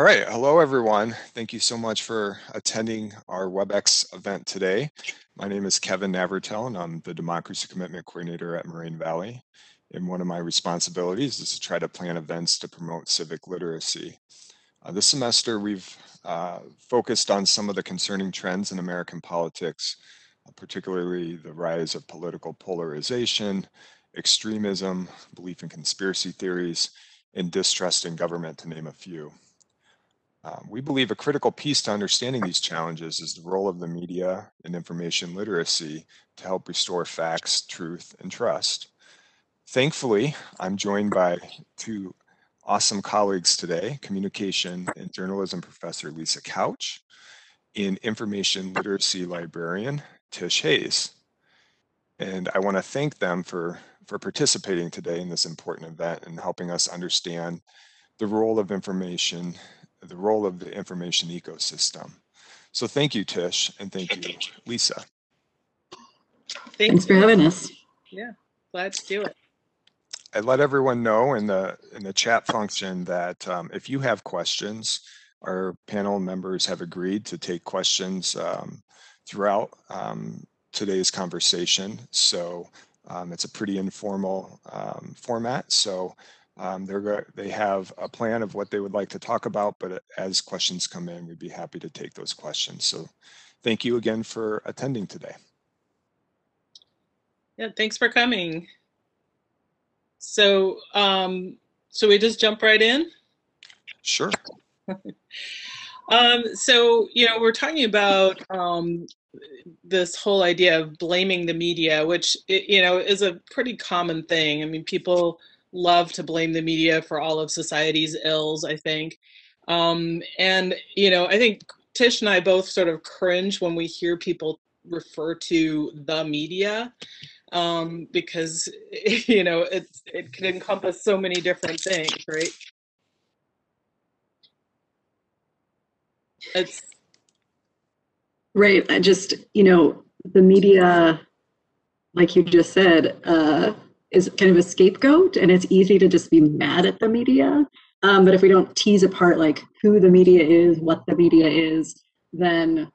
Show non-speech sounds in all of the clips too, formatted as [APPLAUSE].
All right, hello everyone. Thank you so much for attending our WebEx event today. My name is Kevin Navratil and I'm the Democracy Commitment Coordinator at Moraine Valley. And one of my responsibilities is to try to plan events to promote civic literacy. Uh, this semester we've uh, focused on some of the concerning trends in American politics, uh, particularly the rise of political polarization, extremism, belief in conspiracy theories, and distrust in government to name a few. Um, we believe a critical piece to understanding these challenges is the role of the media and information literacy to help restore facts, truth, and trust. Thankfully, I'm joined by two awesome colleagues today, communication and journalism professor Lisa Couch and information literacy librarian Tish Hayes. And I want to thank them for, for participating today in this important event and helping us understand the role of information the role of the information ecosystem. So thank you, Tish, and thank you, Lisa. Thanks, Thanks for having us. Yeah, glad to do it. I let everyone know in the in the chat function that um, if you have questions, our panel members have agreed to take questions um, throughout um, today's conversation. So um, it's a pretty informal um, format. So um, they're they have a plan of what they would like to talk about, but as questions come in, we'd be happy to take those questions. So thank you again for attending today. Yeah, thanks for coming. So, um, so we just jump right in? Sure. [LAUGHS] um, so, you know, we're talking about um, this whole idea of blaming the media, which, you know, is a pretty common thing. I mean, people love to blame the media for all of society's ills, I think. Um, and, you know, I think Tish and I both sort of cringe when we hear people refer to the media um, because, [LAUGHS] you know, it, it can encompass so many different things, right? It's right. I just, you know, the media, like you just said, uh, is kind of a scapegoat and it's easy to just be mad at the media. Um, but if we don't tease apart like who the media is what the media is then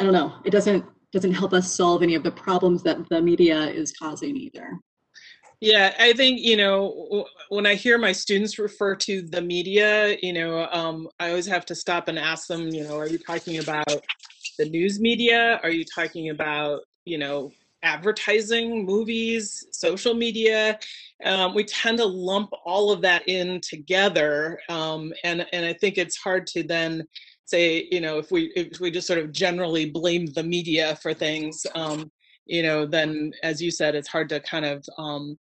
i don't know it doesn't doesn't help us solve any of the problems that the media is causing either. Yeah i think you know when i hear my students refer to the media you know um, i always have to stop and ask them you know are you talking about the news media? Are you talking about you know advertising, movies, social media. Um, we tend to lump all of that in together, um, and and I think it's hard to then say, you know, if we if we just sort of generally blame the media for things, um, you know, then as you said, it's hard to kind of um,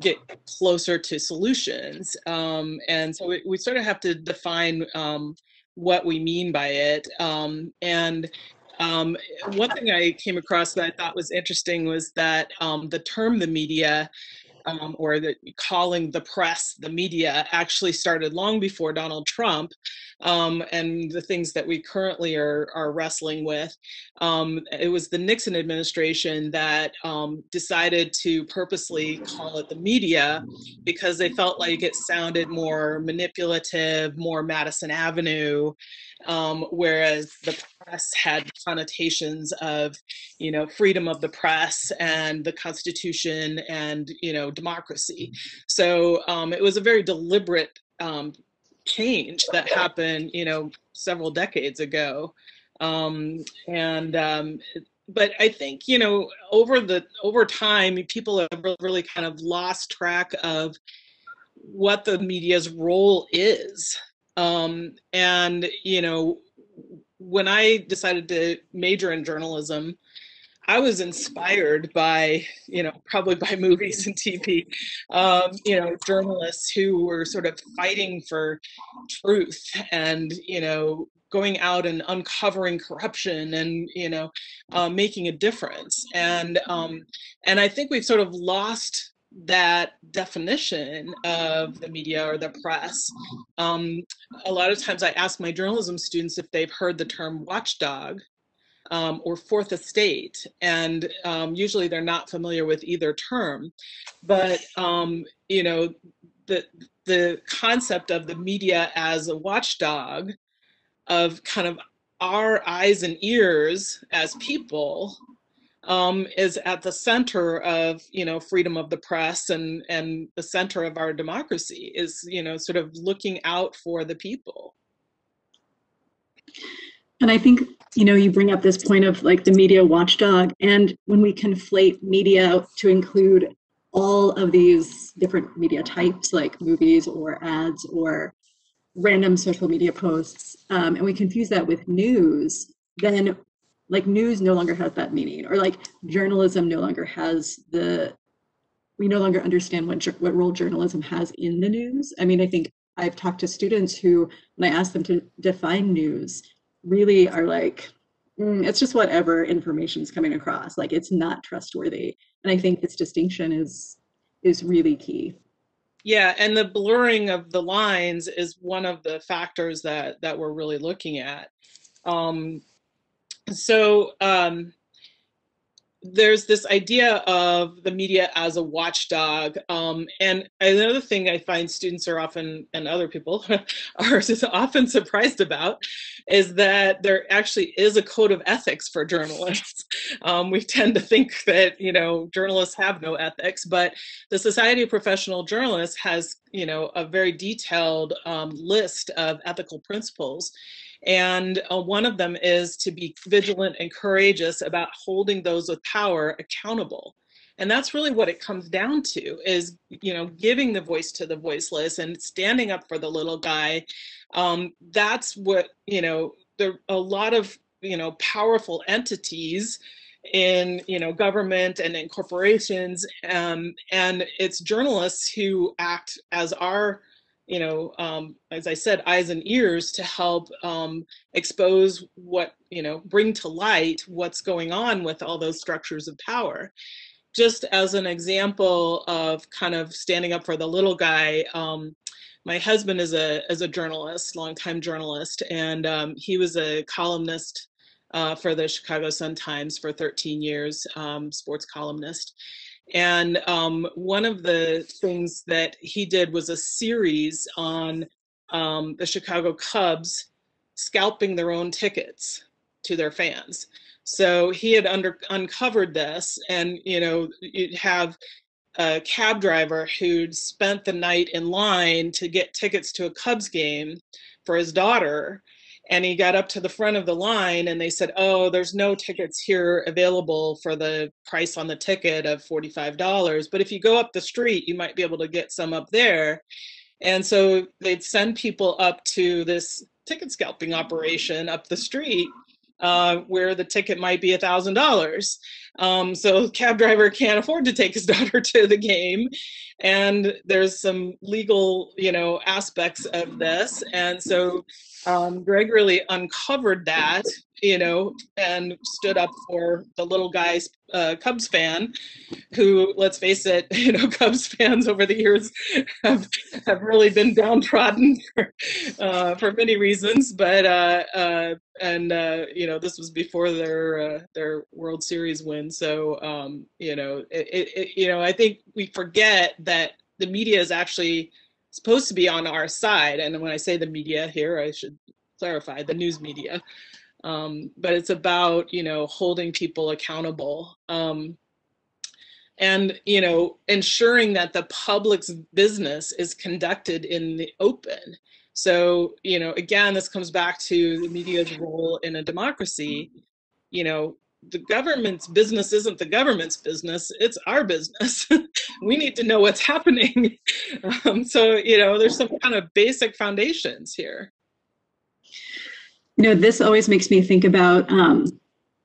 get closer to solutions, um, and so we, we sort of have to define um, what we mean by it. Um, and um, one thing I came across that I thought was interesting was that um, the term the media um, or the calling the press the media actually started long before Donald Trump um, and the things that we currently are, are wrestling with. Um, it was the Nixon administration that um, decided to purposely call it the media because they felt like it sounded more manipulative, more Madison Avenue, um, whereas the press had connotations of, you know, freedom of the press and the Constitution and you know democracy. So um, it was a very deliberate um, change that happened, you know, several decades ago. Um, and um, but I think you know over the over time, people have really kind of lost track of what the media's role is. Um, and you know, when I decided to major in journalism, I was inspired by, you know, probably by movies and TV, um, you know, journalists who were sort of fighting for truth and, you know, going out and uncovering corruption and, you know, uh, making a difference. And um, and I think we've sort of lost that definition of the media or the press. Um, a lot of times I ask my journalism students if they've heard the term watchdog um, or fourth estate. And um, usually they're not familiar with either term. But, um, you know, the the concept of the media as a watchdog of kind of our eyes and ears as people um, is at the center of you know freedom of the press and and the center of our democracy is you know sort of looking out for the people and i think you know you bring up this point of like the media watchdog and when we conflate media to include all of these different media types like movies or ads or random social media posts um, and we confuse that with news then like news no longer has that meaning or like journalism no longer has the we no longer understand what what role journalism has in the news. I mean i think i've talked to students who when i ask them to define news really are like mm, it's just whatever information is coming across like it's not trustworthy and i think this distinction is is really key yeah, and the blurring of the lines is one of the factors that that we're really looking at. Um, so um, there's this idea of the media as a watchdog. Um, and another thing I find students are often, and other people [LAUGHS] are [LAUGHS] often surprised about, is that there actually is a code of ethics for journalists. [LAUGHS] Um, we tend to think that, you know, journalists have no ethics, but the Society of Professional Journalists has, you know, a very detailed um, list of ethical principles and uh, one of them is to be vigilant and courageous about holding those with power accountable. And that's really what it comes down to is, you know, giving the voice to the voiceless and standing up for the little guy. Um, that's what, you know, there a lot of, you know, powerful entities in you know government and in corporations um, and it's journalists who act as our you know, um, as I said, eyes and ears to help um, expose what, you know, bring to light what's going on with all those structures of power. Just as an example of kind of standing up for the little guy, um, my husband is a is a journalist, longtime journalist, and um, he was a columnist uh, for the Chicago Sun Times for 13 years, um, sports columnist. And um, one of the things that he did was a series on um, the Chicago Cubs scalping their own tickets to their fans. So he had under, uncovered this, and you know, you'd have a cab driver who'd spent the night in line to get tickets to a Cubs game for his daughter, and he got up to the front of the line and they said oh there's no tickets here available for the price on the ticket of $45 but if you go up the street you might be able to get some up there. And so they'd send people up to this ticket scalping operation up the street uh, where the ticket might be a thousand dollars. Um, so cab driver can't afford to take his [LAUGHS] daughter to the game, and there's some legal, you know, aspects of this, and so um, Greg really uncovered that, you know, and stood up for the little guy's uh, Cubs fan, who, let's face it, [LAUGHS] you know, Cubs fans over the years have have really been downtrodden for, uh, for many reasons. But uh, uh and uh, you know, this was before their uh, their World Series win, so um, you know, it, it, you know, I think we forget that the media is actually supposed to be on our side. And when I say the media here, I should clarify the news media. Um, but it's about you know holding people accountable um, and you know ensuring that the public's business is conducted in the open so you know again this comes back to the media's role in a democracy you know the government's business isn't the government's business it's our business. [LAUGHS] We need to know what's happening. [LAUGHS] Um, so you know there's some kind of basic foundations here. You know this always makes me think about um,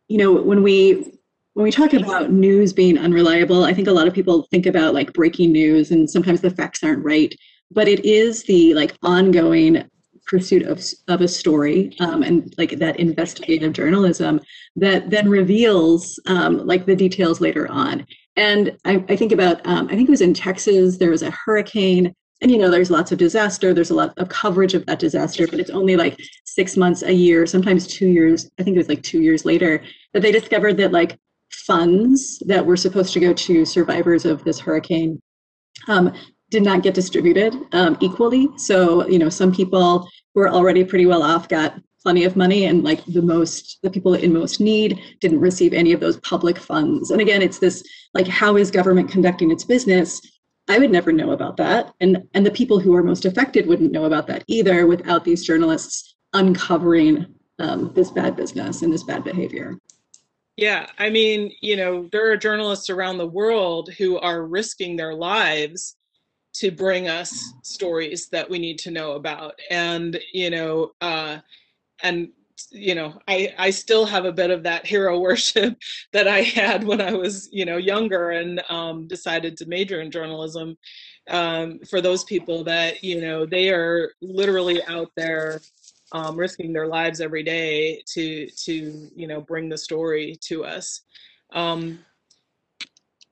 you know when we when we talk about news being unreliable i think a lot of people think about like breaking news and sometimes the facts aren't right. But it is the like ongoing pursuit of, of a story um, and like that investigative journalism that then reveals um, like the details later on. And I, I think about, um, I think it was in Texas, there was a hurricane and you know there's lots of disaster there's a lot of coverage of that disaster but it's only like six months a year sometimes two years i think it was like two years later that they discovered that like funds that were supposed to go to survivors of this hurricane um, did not get distributed um, equally. So, you know, some people who are already pretty well off got plenty of money and like the most the people in most need didn't receive any of those public funds. And again it's this like how is government conducting its business? I would never know about that. And and the people who are most affected wouldn't know about that either without these journalists uncovering um, this bad business and this bad behavior. Yeah, I mean, you know, there are journalists around the world who are risking their lives to bring us stories that we need to know about. And, you know, uh, and you know i i still have a bit of that hero [LAUGHS] worship that i had when i was you know younger and um, decided to major in journalism um, for those people that you know they are literally out there um, risking their lives every day to to you know bring the story to us um,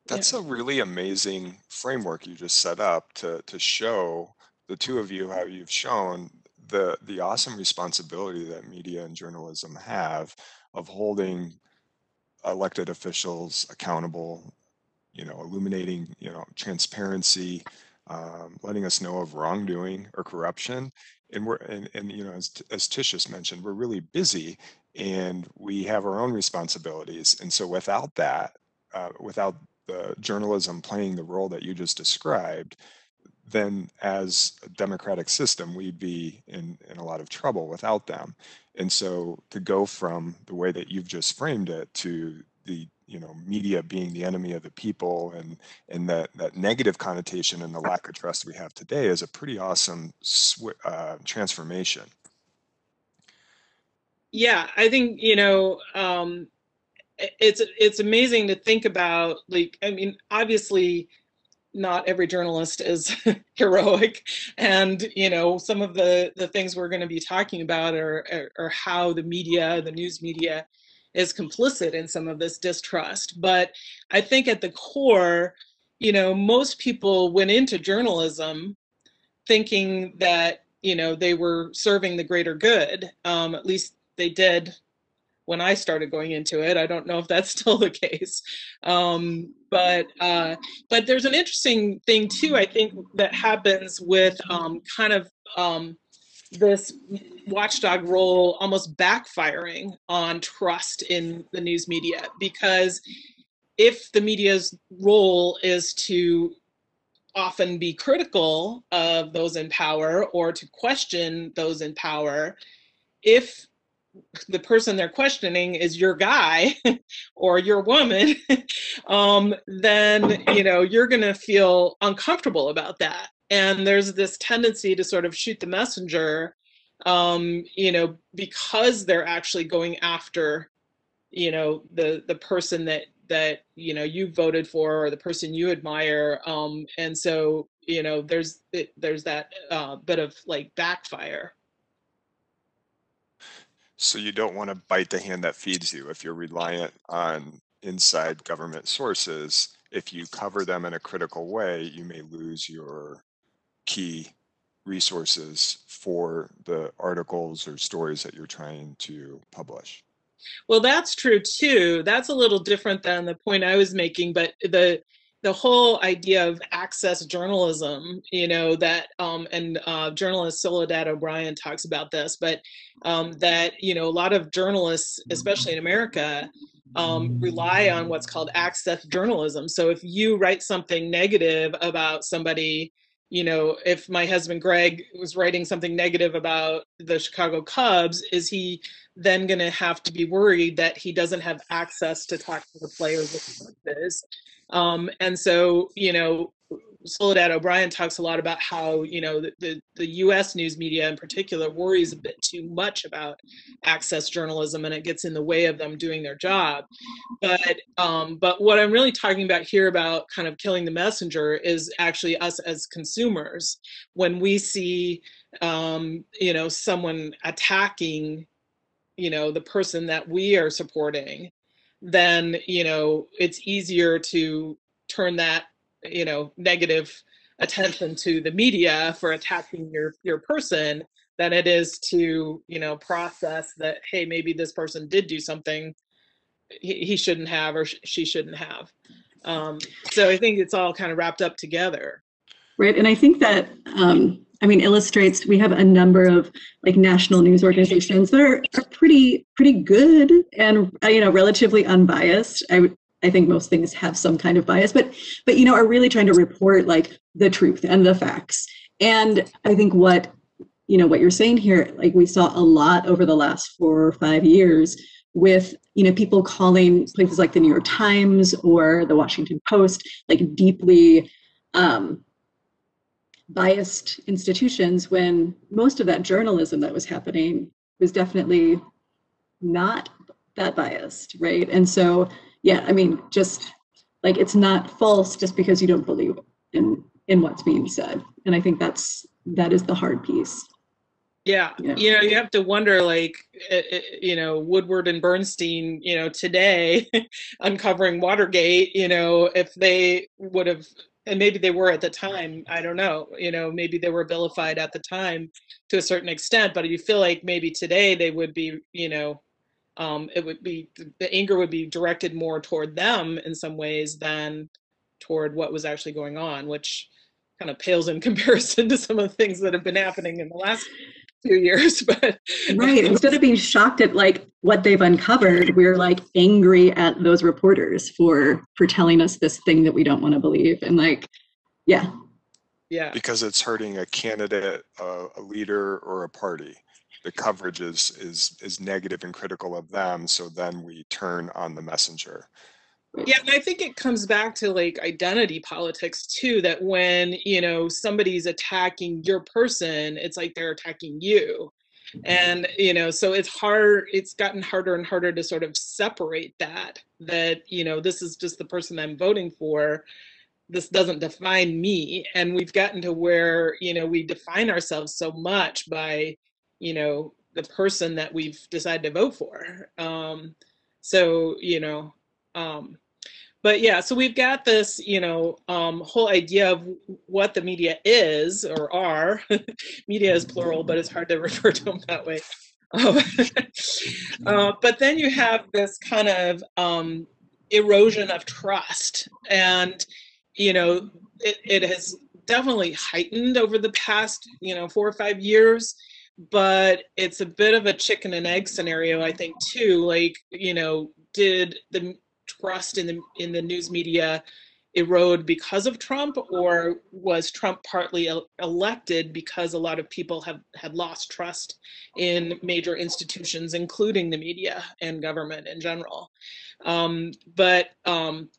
That's a really amazing framework you just set up to to show the two of you how you've shown the the awesome responsibility that media and journalism have of holding elected officials accountable, you know, illuminating, you know, transparency, um, letting us know of wrongdoing or corruption. And we're and, and you know, as as Tishis mentioned, we're really busy and we have our own responsibilities. And so without that, uh, without the journalism playing the role that you just described, then as a democratic system, we'd be in, in a lot of trouble without them. And so to go from the way that you've just framed it to the you know media being the enemy of the people and and that that negative connotation and the lack of trust we have today is a pretty awesome uh, transformation. Yeah, I think you know um, it's it's amazing to think about. Like, I mean, obviously not every journalist is [LAUGHS] heroic and you know some of the the things we're going to be talking about are, are, are how the media the news media is complicit in some of this distrust but i think at the core you know most people went into journalism thinking that you know they were serving the greater good um, at least they did when I started going into it. I don't know if that's [LAUGHS] still the case, um, but uh, but there's an interesting thing too. I think that happens with um, kind of um, this watchdog role almost backfiring on trust in the news media because if the media's role is to often be critical of those in power or to question those in power if the person they're questioning is your guy [LAUGHS] or your woman, [LAUGHS] um, then you know you're going to feel uncomfortable about that. And there's this tendency to sort of shoot the messenger, um, you know, because they're actually going after, you know, the the person that that you know you voted for or the person you admire. Um, and so you know there's there's that uh, bit of like backfire. So you don't want to bite the hand that feeds you. If you're reliant on inside government sources, if you cover them in a critical way, you may lose your key resources for the articles or stories that you're trying to publish. Well, that's true too. That's a little different than the point I was making, but the the whole idea of access journalism, you know, that, um, and uh, journalist Soledad O'Brien talks about this, but um, that, you know, a lot of journalists, especially in America, um, rely on what's called access journalism. So if you write something negative about somebody, you know, if my husband Greg was writing something negative about the Chicago Cubs, is he then going to have to be worried that he doesn't have access to talk to the players? Um, and so, you know, Soledad O'Brien talks a lot about how, you know, the, the, the, US news media in particular worries a bit too much about access journalism and it gets in the way of them doing their job. But um, but what I'm really talking about here about kind of killing the messenger is actually us as consumers. When we see um, you know, someone attacking, you know, the person that we are supporting, then you know it's easier to turn that you know negative attention to the media for attacking your your person than it is to you know process that hey maybe this person did do something he, he shouldn't have or sh- she shouldn't have. Um, so i think it's all kind of wrapped up together right? And i think that um, i mean illustrates we have a number of like national news organizations that are, are pretty pretty good and uh, you know relatively unbiased. I i think most things have some kind of bias but but you know are really trying to report like the truth and the facts. And i think what you know what you're saying here like we saw a lot over the last four or five years with you know people calling places like the new york times or the washington post like deeply um, biased institutions when most of that journalism that was happening was definitely not that biased right and so yeah i mean just like it's not false just because you don't believe in in what's being said and i think that's that is the hard piece yeah. Yeah. You know, you have to wonder like, eh, eh, you know, Woodward and Bernstein, you know, today [LAUGHS] uncovering Watergate, you know, if they would have, and maybe they were at the time, I don't know, you know, maybe they were vilified at the time to a certain extent, but you feel like maybe today they would be, you know, um, it would be, the anger would be directed more toward them in some ways than toward what was actually going on, which kind of pales in [LAUGHS] comparison to some of the things that have been happening in the last few years [LAUGHS] but right instead of being shocked at like what they've uncovered we're like angry at those reporters for for telling us this thing that we don't want to believe and like yeah yeah because it's hurting a candidate, a, a leader, or a party. The coverage is is is negative and critical of them, so then we turn on the messenger. Yeah and i think it comes back to like identity politics too that when you know somebody's attacking your person it's like they're attacking you. And you know so it's hard it's gotten harder and harder to sort of separate that that you know this is just the person i'm voting for this doesn't define me. And we've gotten to where you know we define ourselves so much by you know the person that we've decided to vote for. Um so you know um but yeah so we've got this you know um whole idea of what the media is or are. [LAUGHS] Media is plural but it's hard to [LAUGHS] refer to them that way. Um, [LAUGHS] uh, but then you have this kind of um, erosion of trust. And you know it, it has definitely heightened over the past you know four or five years but it's a bit of a chicken and egg scenario i think too. Like you know did the trust in the in the news media erode because of Trump, or was Trump partly el- elected because a lot of people have had lost trust in major institutions, including the media and government in general? Um, but um,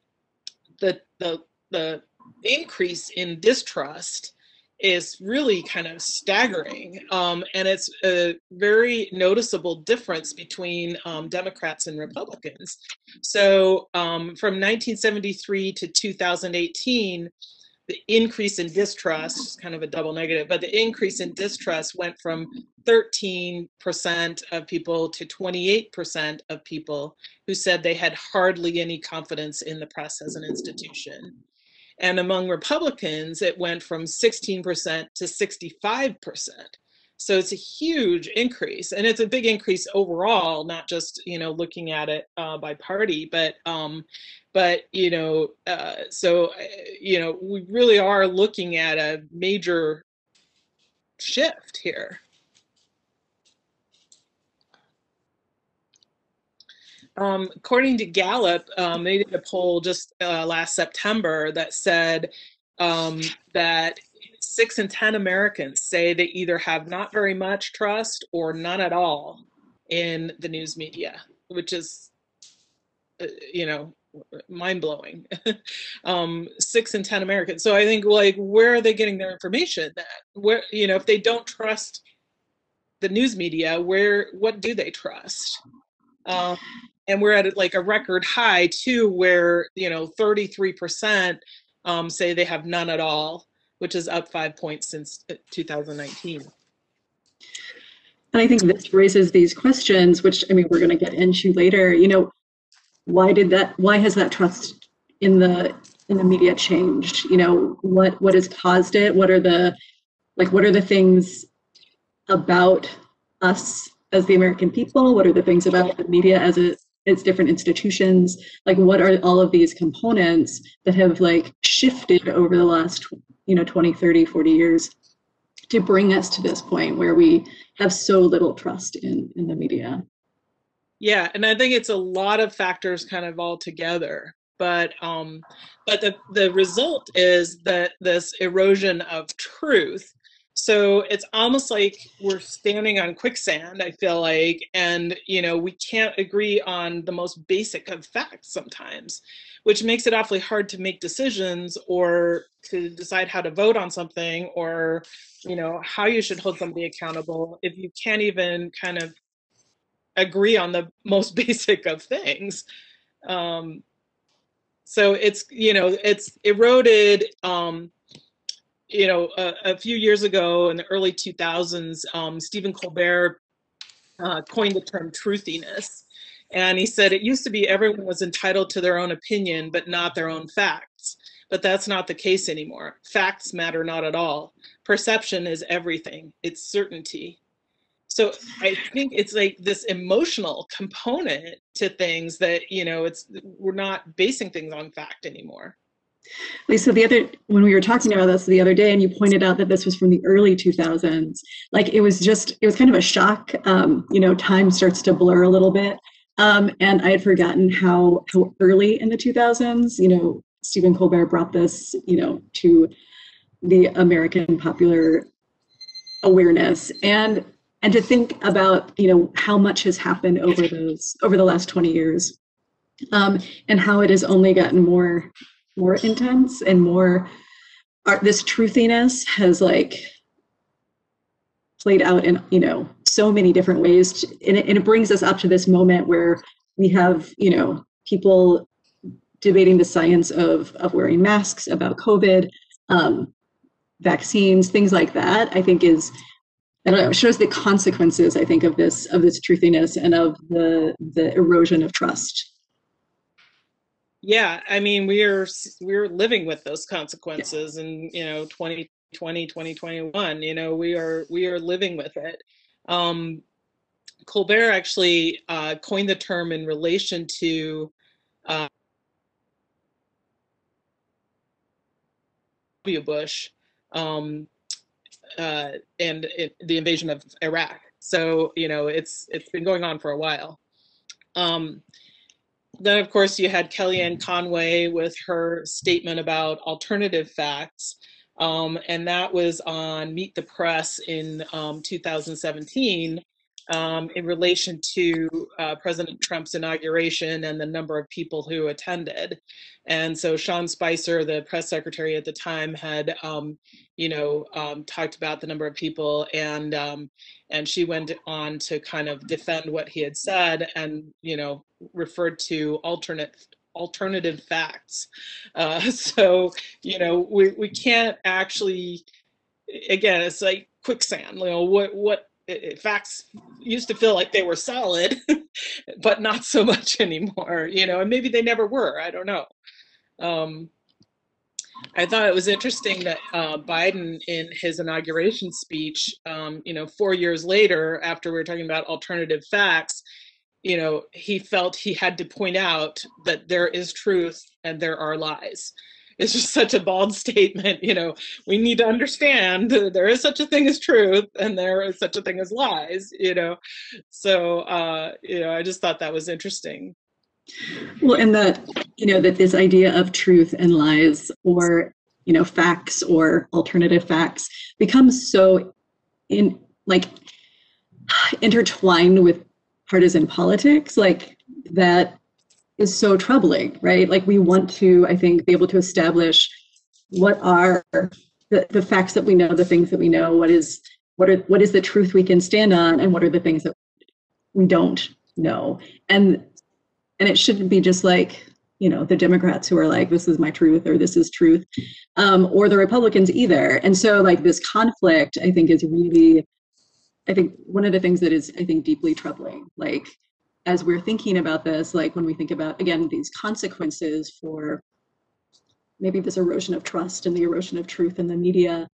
the the the increase in distrust is really kind of staggering. Um, and it's a very noticeable difference between um, Democrats and Republicans. So um, from 1973 to 2018, the increase in distrust, kind of a double negative, but the increase in distrust went from 13% of people to 28% of people who said they had hardly any confidence in the press as an institution. And among Republicans, it went from 16% to 65%. So it's a huge increase, and it's a big increase overall, not just you know looking at it uh, by party, but um, but you know, uh, so uh, you know, we really are looking at a major shift here. Um, according to Gallup, um, they did a poll just uh, last September that said um, that six in 10 Americans say they either have not very much trust or none at all in the news media, which is, uh, you know, mind blowing. [LAUGHS] um, six in 10 Americans. So I think, like, where are they getting their information? That where, you know, if they don't trust the news media, where, what do they trust? Um, and we're at like a record high too, where you know 33% um, say they have none at all, which is up five points since uh, 2019. and i think this raises these questions which i mean we're going to get into later you know why did that why has that trust in the in the media changed? You know what what has caused it? What are the like what are the things about us as the american people? What are the things about the media as a its different institutions. Like what are all of these components that have like shifted over the last you know 20 30 40 years to bring us to this point where we have so little trust in in the media? Yeah and i think it's a lot of factors kind of all together but um but the the result is that this erosion of truth so it's almost like we're standing on quicksand i feel like and you know we can't agree on the most basic of facts sometimes which makes it awfully hard to make decisions or to decide how to vote on something or you know how you should hold somebody accountable if you can't even kind of agree on the [LAUGHS] most basic of things. Um, so it's you know it's eroded um, you know a, a, few years ago in the early 2000s um, stephen colbert uh, coined the term truthiness. And he said it used to be everyone was entitled to their own opinion but not their own facts. But that's not the case anymore. Facts matter not at all. Perception is everything. It's certainty. So i think it's like this emotional component to things that you know it's we're not basing things on fact anymore Lisa, the other when we were talking about this the other day, and you pointed out that this was from the early 2000s, like it was just it was kind of a shock. Um, you know, time starts to blur a little bit, um, and I had forgotten how how early in the 2000s, you know, Stephen Colbert brought this, you know, to the American popular awareness, and and to think about you know how much has happened over those over the last 20 years um, and how it has only gotten more more intense and more art this truthiness has like played out in you know so many different ways and, it, and it brings us up to this moment where we have you know people debating the science of of wearing masks about covid um, vaccines things like that i think is I don't know, shows the consequences, I think, of this of this truthiness and of the the erosion of trust. Yeah, I mean, we're we're living with those consequences, yeah. and you know, 2020, 2021, you know, we are we are living with it. Um, Colbert actually uh, coined the term in relation to uh, W. Bush. Um, uh, and it, the invasion of Iraq. So you know it's it's been going on for a while. Um, then of course you had Kellyanne Conway with her statement about alternative facts, um, and that was on Meet the Press in um, 2017 um, in relation to uh, President Trump's inauguration and the number of people who attended. And so Sean Spicer, the press secretary at the time, had, um, you know, um, talked about the number of people, and um, and she went on to kind of defend what he had said, and you know, referred to alternate alternative facts. Uh, [LAUGHS] so you know, we we can't actually. Again, it's like quicksand. You know, what what facts used to feel like they were solid, [LAUGHS] but not so much [LAUGHS] anymore, you know, and maybe they never were. I don't know. Um, I thought it was interesting that uh, Biden, in his inauguration speech, um, you know, four years later, after we were talking about alternative facts, you know, he felt he had to point out that there is truth and there are lies is just such a bald [LAUGHS] statement. You know, we need to understand there is such a thing as truth and there is such a thing as lies, you know. So, uh, you know, I just thought that was interesting. Well, and that, you know, that this idea of truth and lies or, you know, facts or alternative facts becomes so in like intertwined with partisan politics, like that is so troubling, right? Like we want to, I think, be able to establish what are the, the facts that we know, the things that we know, what is what are what is the truth we can stand on, and what are the things that we don't know. And and it shouldn't be just like you know the democrats who are like this is my truth or this is truth um, or the republicans either and so like this conflict i think is really i think one of the things that is i think deeply troubling like as we're thinking about this, like when we think about, again, these consequences for maybe this erosion of trust and the erosion of truth in the media,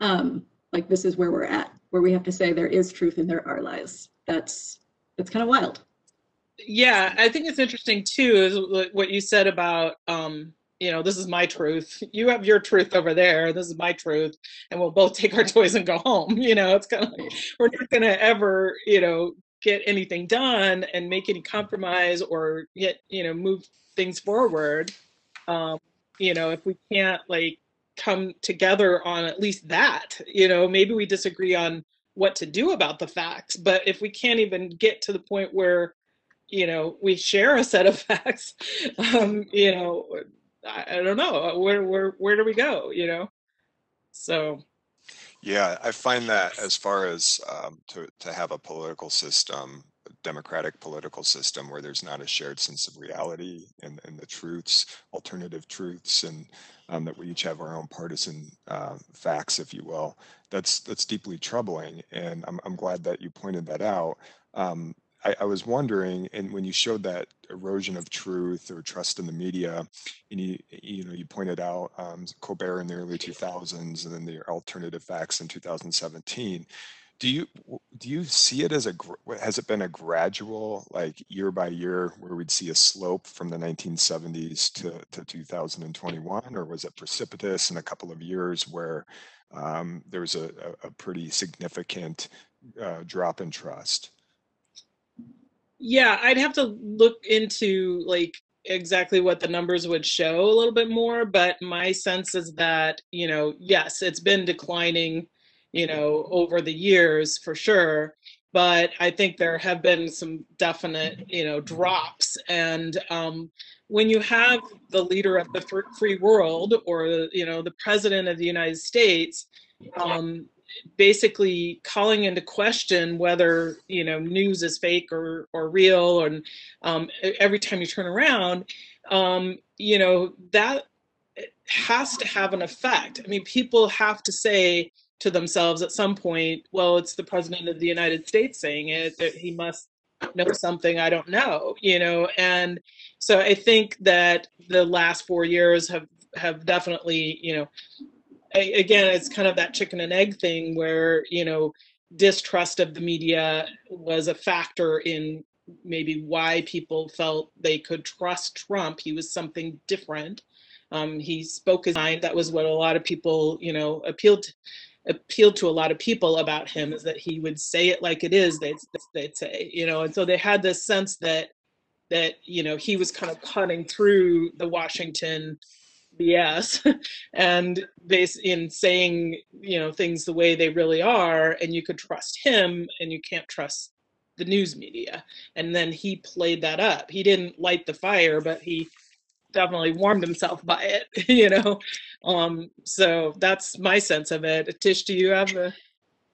um, like this is where we're at, where we have to say there is truth and there are lies. That's, it's kind of wild. Yeah, I think it's interesting too, is what you said about, um, you know, this is my truth. You have your truth over there. This is my truth, and we'll both take our [LAUGHS] toys and go home. You know, it's kind of like we're not going to ever, you know, get anything done and make any compromise or get, you know, move things forward. Um, you know, if we can't like come together on at least that, you know, maybe we disagree on what to do about the facts, but if we can't even get to the point where you know we share a set of [LAUGHS] facts um you know I, I don't know where where where do we go you know so Yeah, I find that as far as um, to, to have a political system, a democratic political system where there's not a shared sense of reality and, and the truths, alternative truths, and um, that we each have our own partisan uh, facts, if you will, that's that's deeply troubling. And I'm, I'm glad that you pointed that out. Um, I, I was wondering, and when you showed that erosion of truth or trust in the media, and you you know you pointed out um, Colbert in the early 2000s, and then the alternative facts in 2017. Do you do you see it as a has it been a gradual like year by year where we'd see a slope from the 1970s to, to 2021, or was it precipitous in a couple of years where um, there was a, a, pretty significant uh, drop in trust? Yeah i'd have to look into like exactly what the numbers would show a little bit more but my sense is that you know yes it's been declining you know over the years for sure but i think there have been some definite you know drops. And um, when you have the leader of the free world or you know the president of the united states um, basically calling into question whether you know news is fake or or real and um, every time you turn around um, you know that has to have an effect. I mean people have to say to themselves at some point well it's the president of the united states saying it he must know something i don't know you know? And so i think that the last four years have have definitely you know a- again, it's kind of that chicken and egg thing where, you know, distrust of the media was a factor in maybe why people felt they could trust Trump. He was something different. Um, he spoke his mind. That was what a lot of people, you know, appealed to, appealed to a lot of people about him is that he would say it like it is. They'd they'd say, you know, and so they had this sense that that you know he was kind of cutting through the Washington BS [LAUGHS] and base in saying you know things the way they really are and you could trust him and you can't trust the news media and then he played that up he didn't light the fire but he definitely warmed himself by it [LAUGHS] you know um so that's my sense of it tish do you have a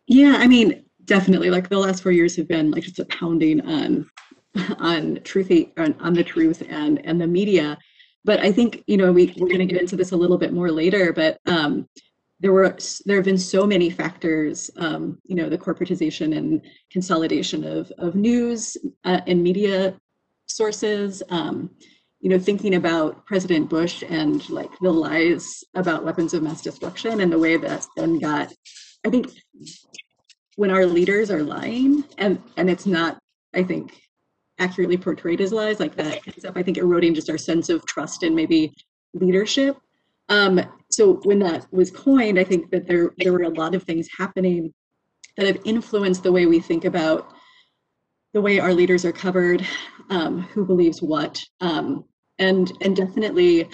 Yeah, I mean, definitely. Like the last four years have been like just a pounding on [LAUGHS] on truthy on, on the truth and and the media. But I think you know we we're going to get into this a little bit more later. But um, there were there have been so many factors. Um, you know, the corporatization and consolidation of of news uh, and media sources. Um, you know, thinking about President Bush and like the lies about weapons of mass destruction and the way that's then got. I think when our leaders are lying and and it's not i think accurately portrayed as lies like that ends up i think eroding just our sense of trust and maybe leadership. Um so when that was coined i think that there there were a lot of things happening that have influenced the way we think about the way our leaders are covered um, who believes what um, and and definitely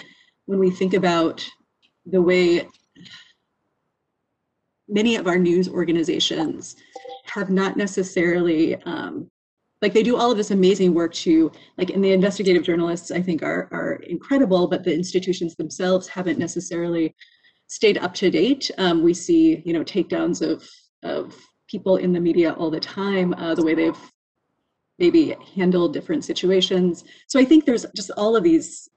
when we think about the way many of our news organizations have not necessarily um, like they do all of this amazing work to like and the investigative journalists i think are are incredible but the institutions themselves haven't necessarily stayed up to date. Um, we see you know takedowns of of people in the media all the time uh, the way they've maybe handled different situations. So i think there's just all of these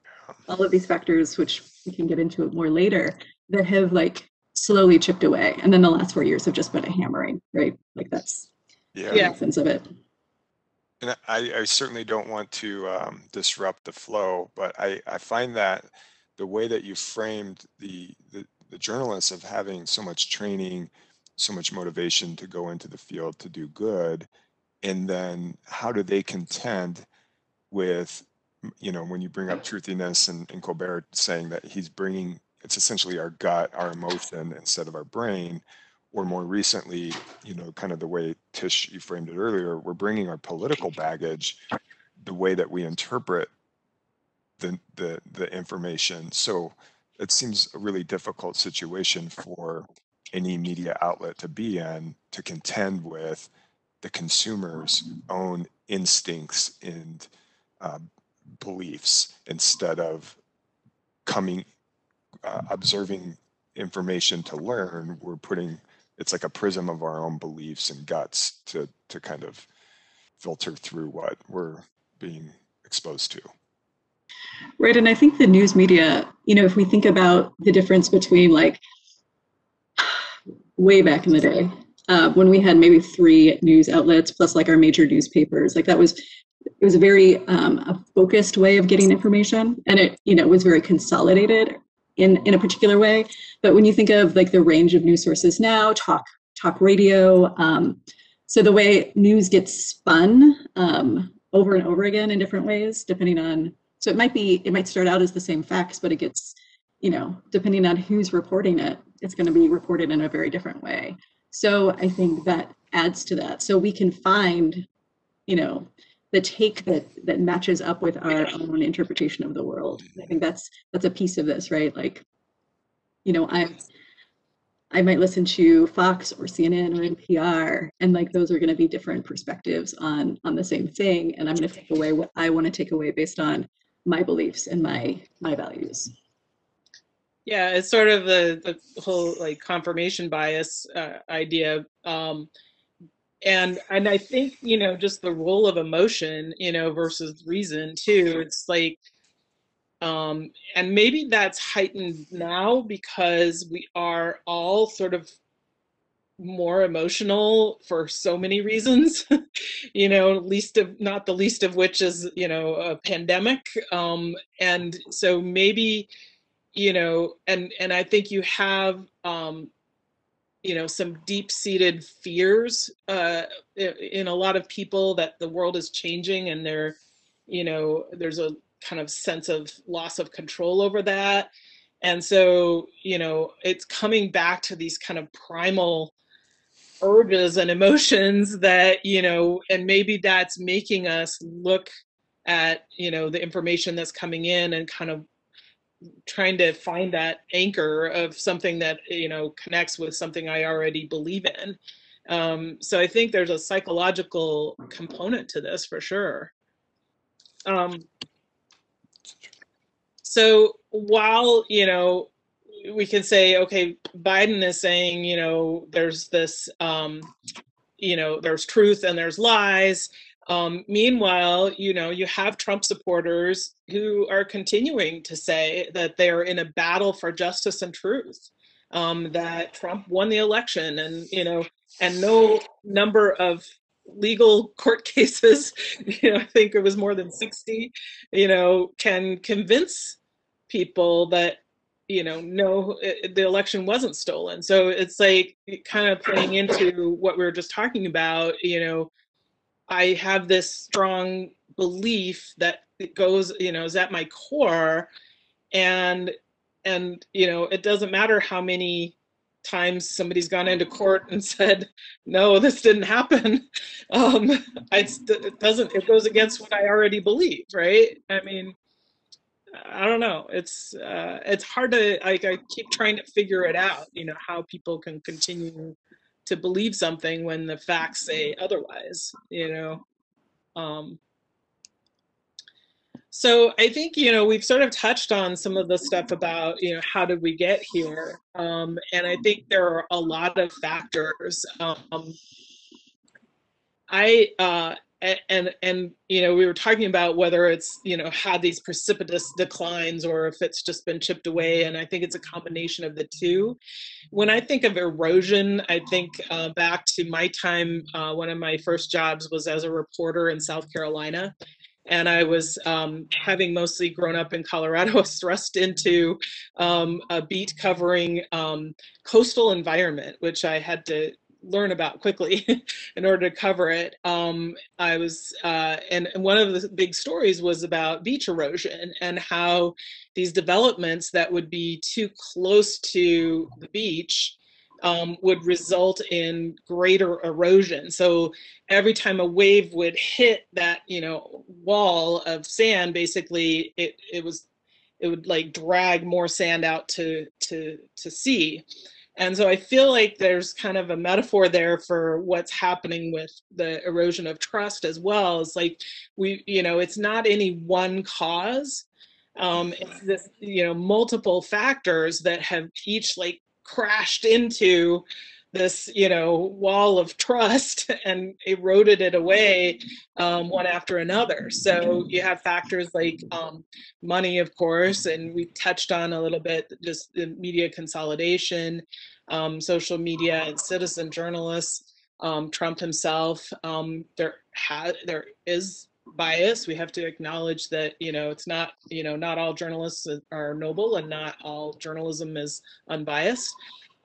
all of these factors which we can get into it more later that have like slowly chipped away. And then the last four years have just been a hammering right? Like that's Yeah. the essence of it And I, I certainly don't want to um, disrupt the flow, but I, I find that the way that you framed the, the, the journalists of having so much training, so much motivation to go into the field to do good, and then how do they contend with you know, when you bring up truthiness and, and Colbert saying that he's bringing, it's essentially our gut, our emotion instead of our brain, or more recently, you know, kind of the way Tish, you framed it earlier, we're bringing our political baggage, the way that we interpret the, the, the information. So it seems a really difficult situation for any media outlet to be in to contend with the consumer's own instincts and uh, beliefs instead of coming uh, observing information to learn we're putting it's like a prism of our own beliefs and guts to to kind of filter through what we're being exposed to Right. And I think the news media, you know, if we think about the difference between like way back in the day, uh, when we had maybe three news outlets plus like our major newspapers, like that was it was a very um, a focused way of getting information, and it you know was very consolidated in in a particular way. But when you think of like the range of news sources now, talk talk radio, um, so the way news gets spun um, over and over again in different ways, depending on so it might be it might start out as the same facts, but it gets you know depending on who's reporting it, it's going to be reported in a very different way. So I think that adds to that. So we can find, you know, the take that that matches up with our own interpretation of the world. I think that's that's a piece of this, right? Like, you know, I I might listen to Fox or CNN or NPR, and like those are going to be different perspectives on on the same thing, and I'm going to take away what I want to take away based on my beliefs and my my values. Yeah, it's sort of the the whole like confirmation bias uh, idea, um, and and I think you know just the role of emotion, you know, versus reason too. It's like, um, and maybe that's heightened now because we are all sort of more emotional for so many reasons [LAUGHS] you know least of not the least of which is you know a pandemic um and so maybe you know and and i think you have um you know some deep seated fears uh in a lot of people that the world is changing and there you know there's a kind of sense of loss of control over that. And so you know it's coming back to these kind of primal urges and emotions that you know and maybe that's making us look at you know the information that's coming in and kind of trying to find that anchor of something that you know connects with something I already believe in. Um, so I think there's a psychological component to this for sure. Um, so while you know we can say, okay, Biden is saying, you know, there's this, um, you know, there's truth and there's lies, um, meanwhile, you know, you have Trump supporters who are continuing to say that they're in a battle for justice and truth, um, that Trump won the election, and you know, and no number of legal [LAUGHS] court cases, [LAUGHS] you know, I think it was more than sixty, you know, can convince people that you know no it, the election wasn't stolen. So it's like kind of playing into what we were just talking about you know I have this strong belief that it goes, you know, is at my core, and and you know, it doesn't matter how many times somebody's gone into court and [LAUGHS] said, no, this didn't happen. [LAUGHS] Um, I, it doesn't. It goes against what I already believe, right? I mean, I don't know. It's uh, it's hard to like. I keep trying to figure it out. You know, how people can continue to believe something when the facts say otherwise you know? Um, so i think you know we've sort of touched on some of the stuff about you know how did we get here? Um, and i think there are a lot of factors. Um, i uh, and and you know we were talking about whether it's you know had these precipitous declines or if it's just been chipped away and i think it's a combination of the two. When i think of erosion i think uh, back to my time uh, one of my first jobs was as a reporter in south carolina and I was um, having mostly grown up in Colorado, [LAUGHS] thrust into um, a beat covering um, coastal environment, which I had to learn about quickly [LAUGHS] in order to cover it. Um, I was, uh, and, and one of the big stories was about beach erosion and how these developments that would be too close to the beach um, would result in greater erosion. So every time a wave would hit that, you know, wall of sand, basically it, it was, it would like drag more sand out to, to, to sea. And so I feel like there's kind of a metaphor there for what's happening with the erosion of trust as well. It's like we, you know, it's not any one cause. Um, it's this, you know, multiple factors that have each like crashed into this you know wall of trust [LAUGHS] and eroded it away um, one after another. So you have factors like um, money of course and we touched on a little bit just the media consolidation um, social media and citizen journalists um, trump himself um, there had there is bias. We have to acknowledge that you know it's not you know not all journalists are noble and not all journalism is unbiased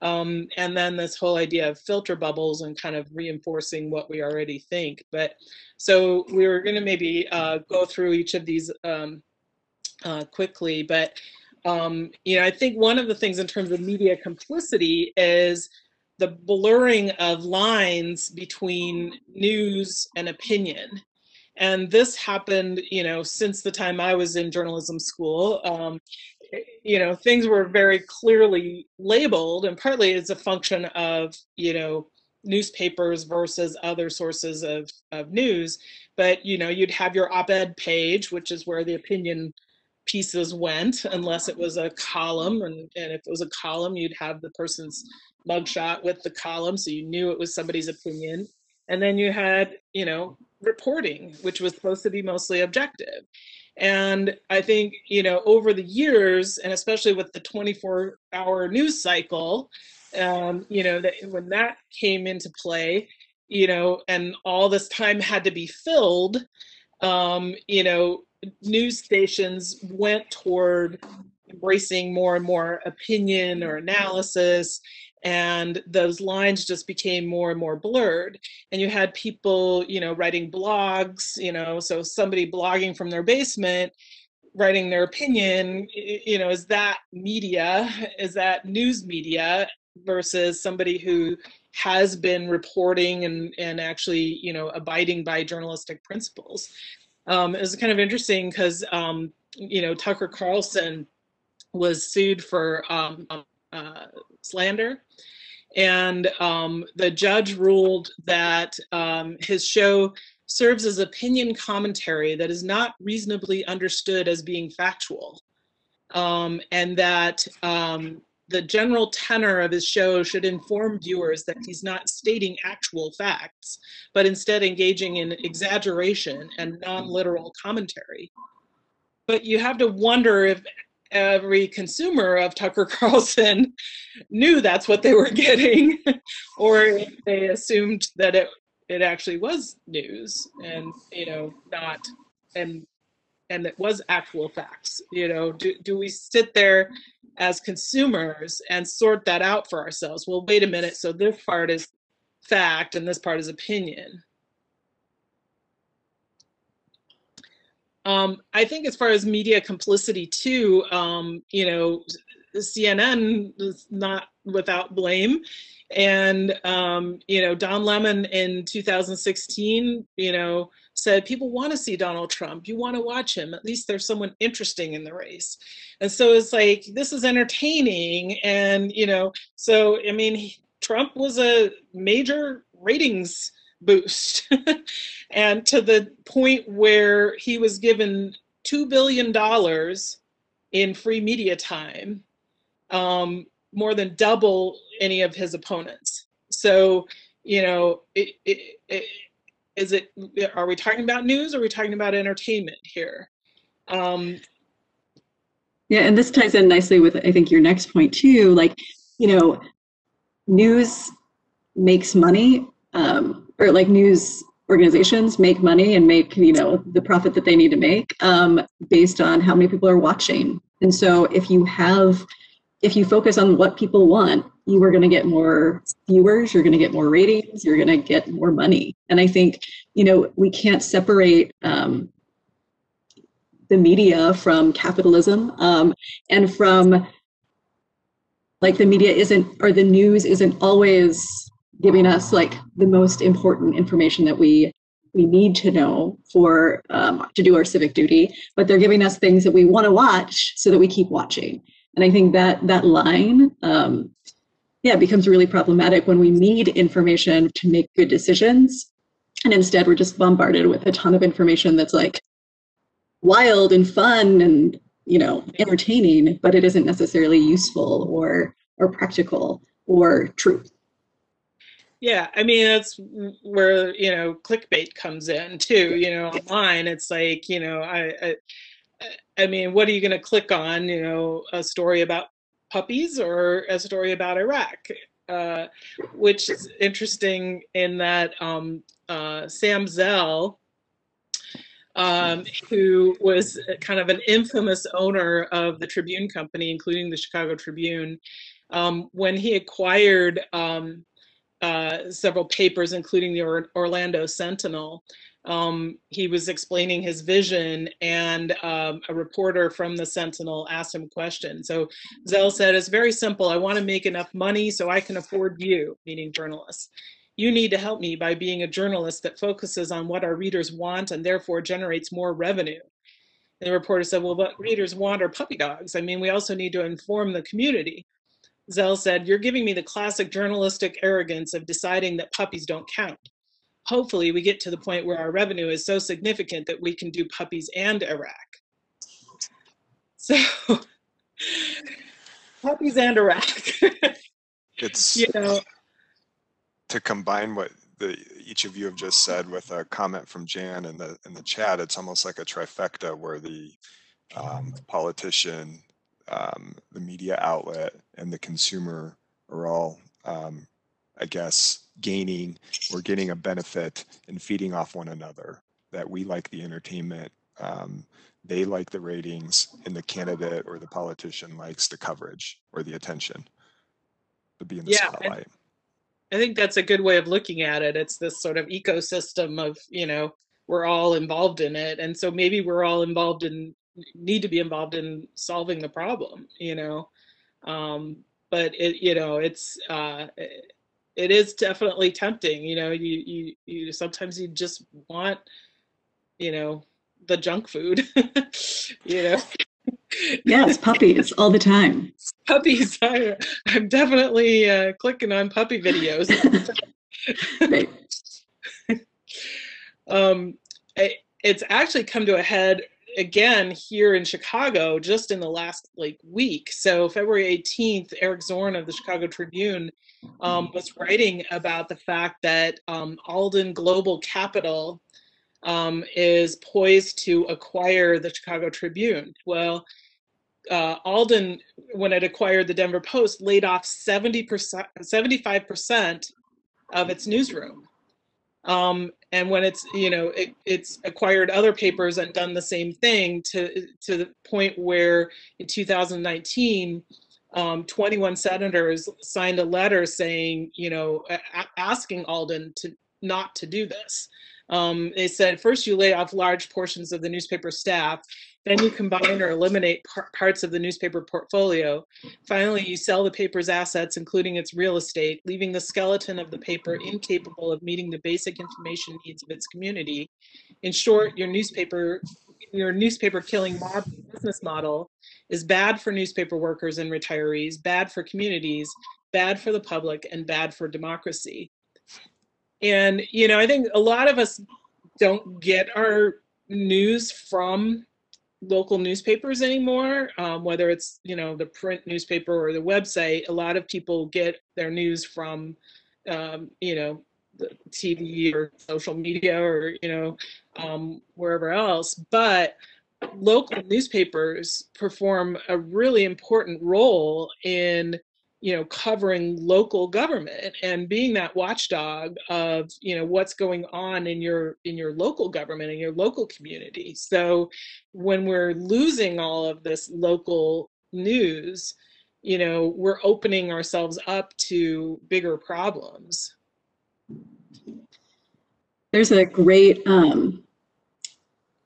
um, and then this whole idea of filter bubbles and kind of reinforcing what we already think. But so we were going to maybe uh, go through each of these um, uh, quickly. But um, you know, I think one of the things in terms of media complicity is the blurring of lines between news and opinion. And this happened, you know, since the time I was in journalism school. Um, you know things were very clearly labeled and partly it's a function of you know newspapers versus other sources of, of news. But you know you'd have your op-ed page which is where the opinion pieces went unless it was a column and, and if it was a column you'd have the person's mugshot with the column so you knew it was somebody's opinion. And then you had you know reporting which was supposed to be mostly objective and I think, you know, over the years, and especially with the 24 hour news cycle, um, you know, that when that came into play, you know, and all this time had to be filled, um, you know, news stations went toward embracing more and more opinion or analysis and those lines just became more and more blurred. And you had people you know writing blogs you know so somebody blogging from their basement writing their opinion you know is that media is that news media versus somebody who has been reporting and and actually you know abiding by journalistic principles. Um, it was kind of interesting because um, you know tucker carlson was sued for um, uh, slander. And um, the judge ruled that um, his show serves as opinion commentary that is not reasonably understood as being factual. Um, and that um, the general tenor of his show should inform viewers that he's not stating actual facts, but instead engaging in exaggeration and non literal commentary. But you have to wonder if every consumer of Tucker [LAUGHS] Carlson knew that's what they were getting, [LAUGHS] or they assumed that it it actually was news and you know not and and it was actual facts. You know, do do we sit there as consumers and sort that out for ourselves? Well, wait a minute. So this part is fact and this part is opinion. Um, I think as far as media complicity too, um, you know, CNN is not without blame. And, um, you know, Don Lemon in 2016, you know, said people want to see Donald Trump. You want to watch him. At least there's someone interesting in the race. And so it's like, this is entertaining. And, you know, so, I mean, Trump was a major ratings boost. [LAUGHS] and to the point where he was given $2 billion in free media time, um, more than double any of his opponents. So, you know, it, it, it, is it, are we talking about news or are we talking about entertainment here? Um, yeah, and this ties in nicely with, I think, your next point too. Like, you know, news makes money um, or like news organizations make money and make you know the profit that they need to make um, based on how many people are watching and so if you have if you focus on what people want you are going to get more viewers, you're going to get more ratings, you're going to get more money. And I think, you know, we can't separate um, the media from capitalism um, and from like the media isn't or the news isn't always giving us like the most important information that we we need to know for um, to do our civic duty but they're giving us things that we want to watch so that we keep watching. And i think that that line um, yeah becomes really problematic when we need information to make good decisions and instead we're just bombarded with a ton of information that's like wild and fun and you know entertaining but it isn't necessarily useful or or practical or true yeah i mean that's where you know clickbait comes in too you know online it's like you know i i, I mean what are you going to click on you know a story about puppies or a story about iraq uh, which is interesting in that um, uh, sam zell um, who was kind of an infamous owner of the Tribune Company, including the Chicago Tribune. Um, when he acquired um, uh, several papers, including the or Orlando Sentinel, um, he was explaining his vision, and um, a reporter from the Sentinel asked him a question. So Zell said, It's very simple. I want to make enough money so I can afford you, meaning journalists you need to help me by being a journalist that focuses on what our readers want and therefore generates more revenue. And the reporter said, Well, what readers want are puppy dogs. I mean, we also need to inform the community. Zell said, You're giving me the classic journalistic arrogance of deciding that puppies don't count. Hopefully, we get to the point where our revenue is so significant that we can do puppies and Iraq. So, [LAUGHS] puppies and Iraq. [LAUGHS] It's you know, to combine what the each of you have just said with a comment from Jan in the in the chat, it's almost like a trifecta where the um, politician, um, the media outlet, and the consumer are all, um, I guess, gaining or getting a benefit and feeding off one another. That we like the entertainment, um, they like the ratings, and the candidate or the politician likes the coverage or the attention to be in the Yeah, spotlight. I think that's a good way of looking at it. It's this sort of ecosystem of, you know, we're all involved in it. And so maybe we're all involved in, need to be involved in solving the problem, you know. Um, but it, you know, it's, uh, it, it is definitely tempting, you know, you, you, you sometimes you just want, you know, the junk food, [LAUGHS] you know. yes puppies all the time [LAUGHS] Puppies, I, I'm definitely uh, clicking on puppy videos. right [LAUGHS] um, it, it's actually come to a head again here in Chicago just in the last like week. So February 18th, Eric Zorn of the Chicago Tribune um, was writing about the fact that um, Alden Global Capital um, is poised to acquire the Chicago Tribune. Well, uh, Alden, when it acquired the Denver Post, laid off 70%, 75% of its newsroom. Um, and when it's, you know, it, it's acquired other papers and done the same thing to, to the point where in 2019, um, 21 senators signed a letter saying, you know, a- asking Alden to not to do this. Um, they said first you lay off large portions of the newspaper staff, then you combine or eliminate par- parts of the newspaper portfolio. Finally, you sell the paper's assets, including its real estate, leaving the skeleton of the paper incapable of meeting the basic information needs of its community. In short, your newspaper, your newspaper killing mob business model is bad for newspaper workers and retirees, bad for communities, bad for the public, and bad for democracy. And you know, I think a lot of us don't get our news from local newspapers anymore, um, whether it's you know the print newspaper or the website. A lot of people get their news from um, you know the TV or social media or you know um, wherever else. But local newspapers perform a really important role in you know covering local government and being that watchdog of you know what's going on in your in your local government in your local community so when we're losing all of this local news you know, we're opening ourselves up to bigger problems. There's a great um,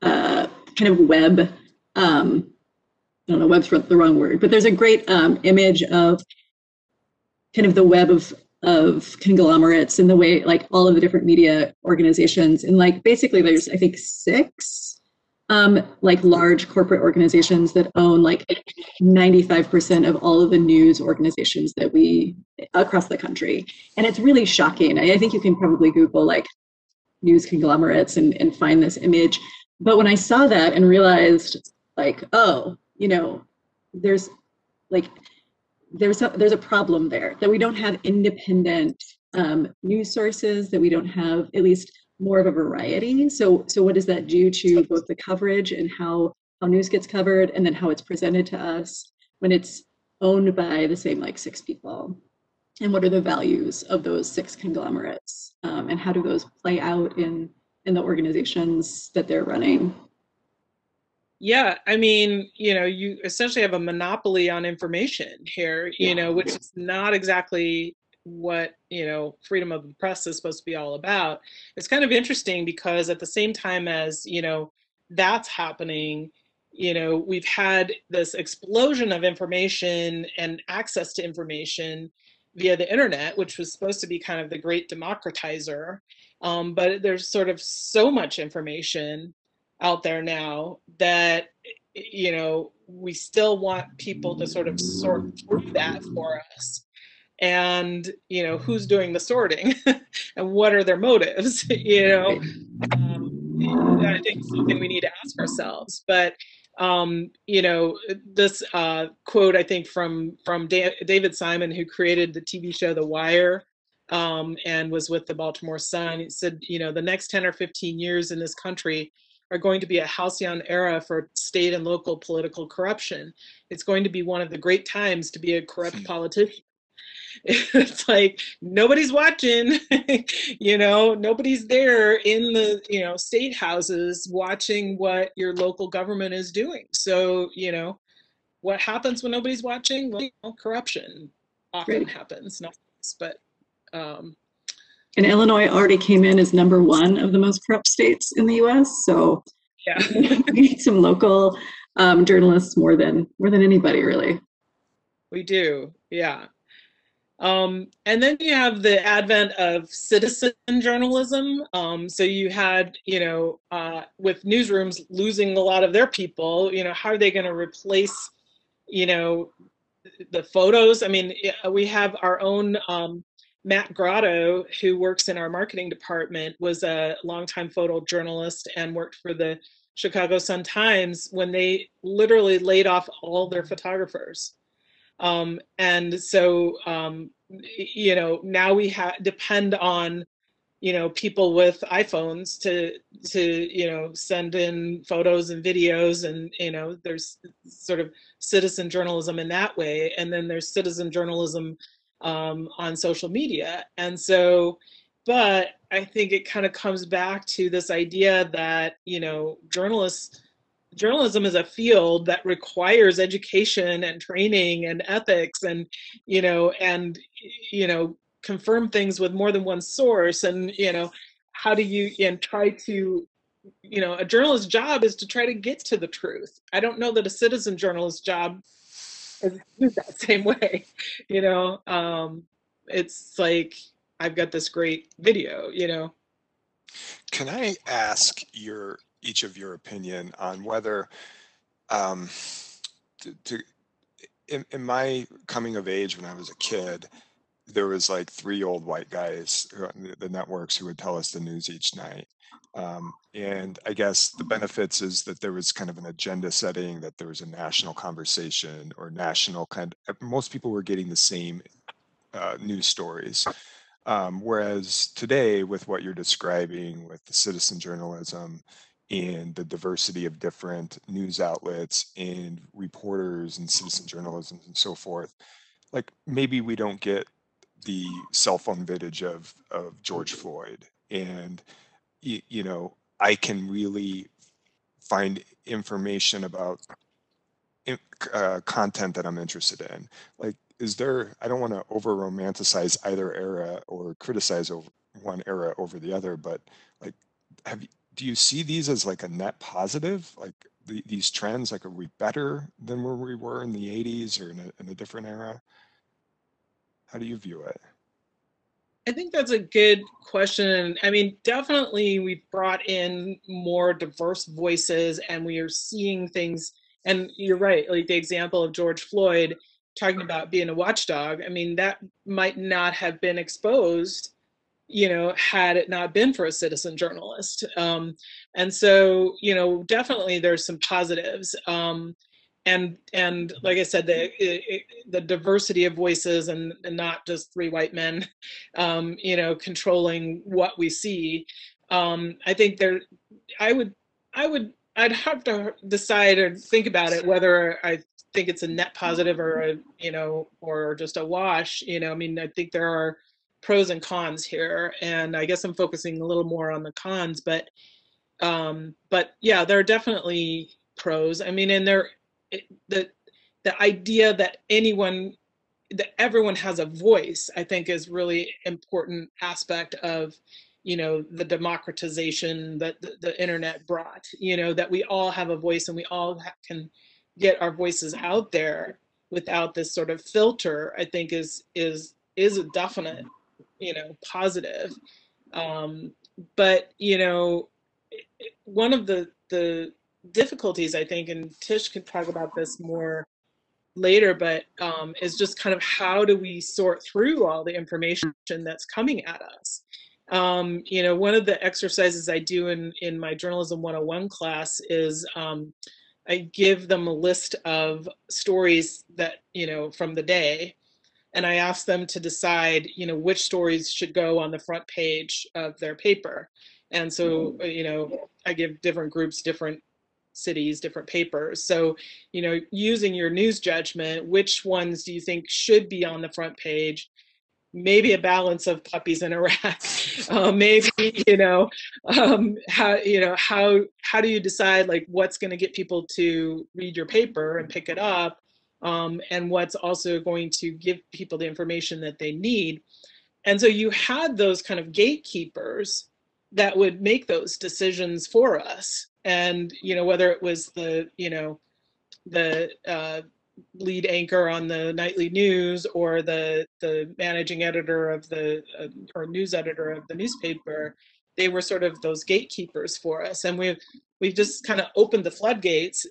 uh, kind of web, um, I don't know, web's the wrong word, but there's a great um, image of kind of the web of of conglomerates and the way like all of the different media organizations and like basically there's I think six um, like large corporate organizations that own like 95% of all of the news organizations that we across the country. And it's really shocking. I, I think you can probably Google like news conglomerates and, and find this image. But when I saw that and realized like, oh, you know, there's like there's a there's a problem there that we don't have independent um, news sources that we don't have at least more of a variety. So so what does that do to both the coverage and how how news gets covered and then how it's presented to us when it's owned by the same like six people? And what are the values of those six conglomerates? Um, and how do those play out in in the organizations that they're running yeah, I mean, you know, you essentially have a monopoly on information here, you know, which is not exactly what, you know, freedom of the press is supposed to be all about. It's kind of interesting because at the same time as, you know, that's happening, you know, we've had this explosion of information and access to information via the internet, which was supposed to be kind of the great democratizer. Um, but there's sort of so much information out there now that you know we still want people to sort of sort through that for us. And you know who's doing the sorting? [LAUGHS] And what are their motives? [LAUGHS] You know? Um, i think something we need to ask ourselves. But um, you know this uh, quote i think from from da- david simon who created the tv show the wire um, and was with the baltimore sun he said you know the next 10 or 15 years in this country are going to be a halcyon era for state and local political corruption. It's going to be one of the great times to be a corrupt hmm. politician. [LAUGHS] It's like nobody's watching, [LAUGHS] you know, nobody's there in the, you know, state houses watching what your local government is doing. So, you know, what happens when nobody's watching? Well, you know, corruption often right. happens, not but um, and Illinois already came in as number one of the most corrupt states in the U.S. So yeah, [LAUGHS] we need some local um, journalists more than more than anybody, really. We do, yeah. Um, and then you have the advent of citizen journalism. Um, so you had, you know, uh, with newsrooms losing a lot of their people, you know, how are they going to replace, you know, the photos? I mean, we have our own um, Matt Grotto, who works in our marketing department, was a longtime photojournalist and worked for the Chicago Sun Times when they literally laid off all their photographers. Um, and so, um, you know, now we ha- depend on, you know, people with iPhones to to you know send in photos and videos, and you know, there's sort of citizen journalism in that way, and then there's citizen journalism um, on social media. And so, but I think it kind of comes back to this idea that, you know, journalists, journalism is a field that requires education and training and ethics and, you know, and, you know, confirm things with more than one source. And, you know, how do you, and try to you know, a journalist's job is to try to get to the truth. I don't know that a citizen journalist's job that [LAUGHS] same way you know? Um it's like i've got this great video you know? Can i ask your each of your opinion on whether um to, to in, in my coming of age when i was a kid there was like three old white guys on the networks who would tell us the news each night um, and I guess the benefits is that there was kind of an agenda setting, that there was a national conversation or national kind most people were getting the same uh, news stories. Um, whereas today, with what you're describing with the citizen journalism and the diversity of different news outlets and reporters and citizen journalism and so forth, like maybe we don't get the cell phone vintage of, of George Floyd. And you, you know, I can really find information about uh, content that I'm interested in. Like, is there? I don't want to over romanticize either era or criticize over one era over the other, but like, have you, do you see these as like a net positive? Like the, these trends, like, are we better than where we were in the 80s or in a, in a different era? How do you view it? I think that's a good question. I mean, definitely we've brought in more diverse voices and we are seeing things. And you're right, like the example of George Floyd talking about being a watchdog. I mean, that might not have been exposed, you know, had it not been for a citizen journalist. Um, and so, you know, definitely there's some positives. Um, and and like I said, the it, the diversity of voices and, and, not just three white men, [LAUGHS] um, you know, controlling what we see. Um, I think there, I would, I would, I'd have to decide or think about it whether I think it's a net positive or a, you know, or just a wash. You know, I mean, I think there are pros and cons here, and I guess I'm focusing a little more on the cons, but, um, but yeah, there are definitely pros. I mean, and there the the idea that anyone that everyone has a voice i think is really important aspect of you know the democratization that the, the, internet brought you know that we all have a voice and we all ha- can get our voices out there without this sort of filter i think is is is a definite you know positive. Um but you know one of the the difficulties, I think, and Tish could talk about this more later, but um, is just kind of how do we sort through all the information that's coming at us? Um, you know, one of the exercises I do in, in my Journalism 101 class is um, I give them a list of stories that, you know, from the day. And I ask them to decide, you know, which stories should go on the front page of their paper. And so, you know, I give different groups different cities, different papers. So, you know, using your news judgment, which ones do you think should be on the front page? Maybe a balance of puppies in Iraq. [LAUGHS] Uh, maybe you know um, how you know how how do you decide like what's going to get people to read your paper and pick it up, um, and what's also going to give people the information that they need. And so you had those kind of gatekeepers that would make those decisions for us and you know whether it was the you know the uh, lead anchor on the nightly news or the the managing editor of the uh, or news editor of the newspaper they were sort of those gatekeepers for us. And we've we've just kind of opened the floodgates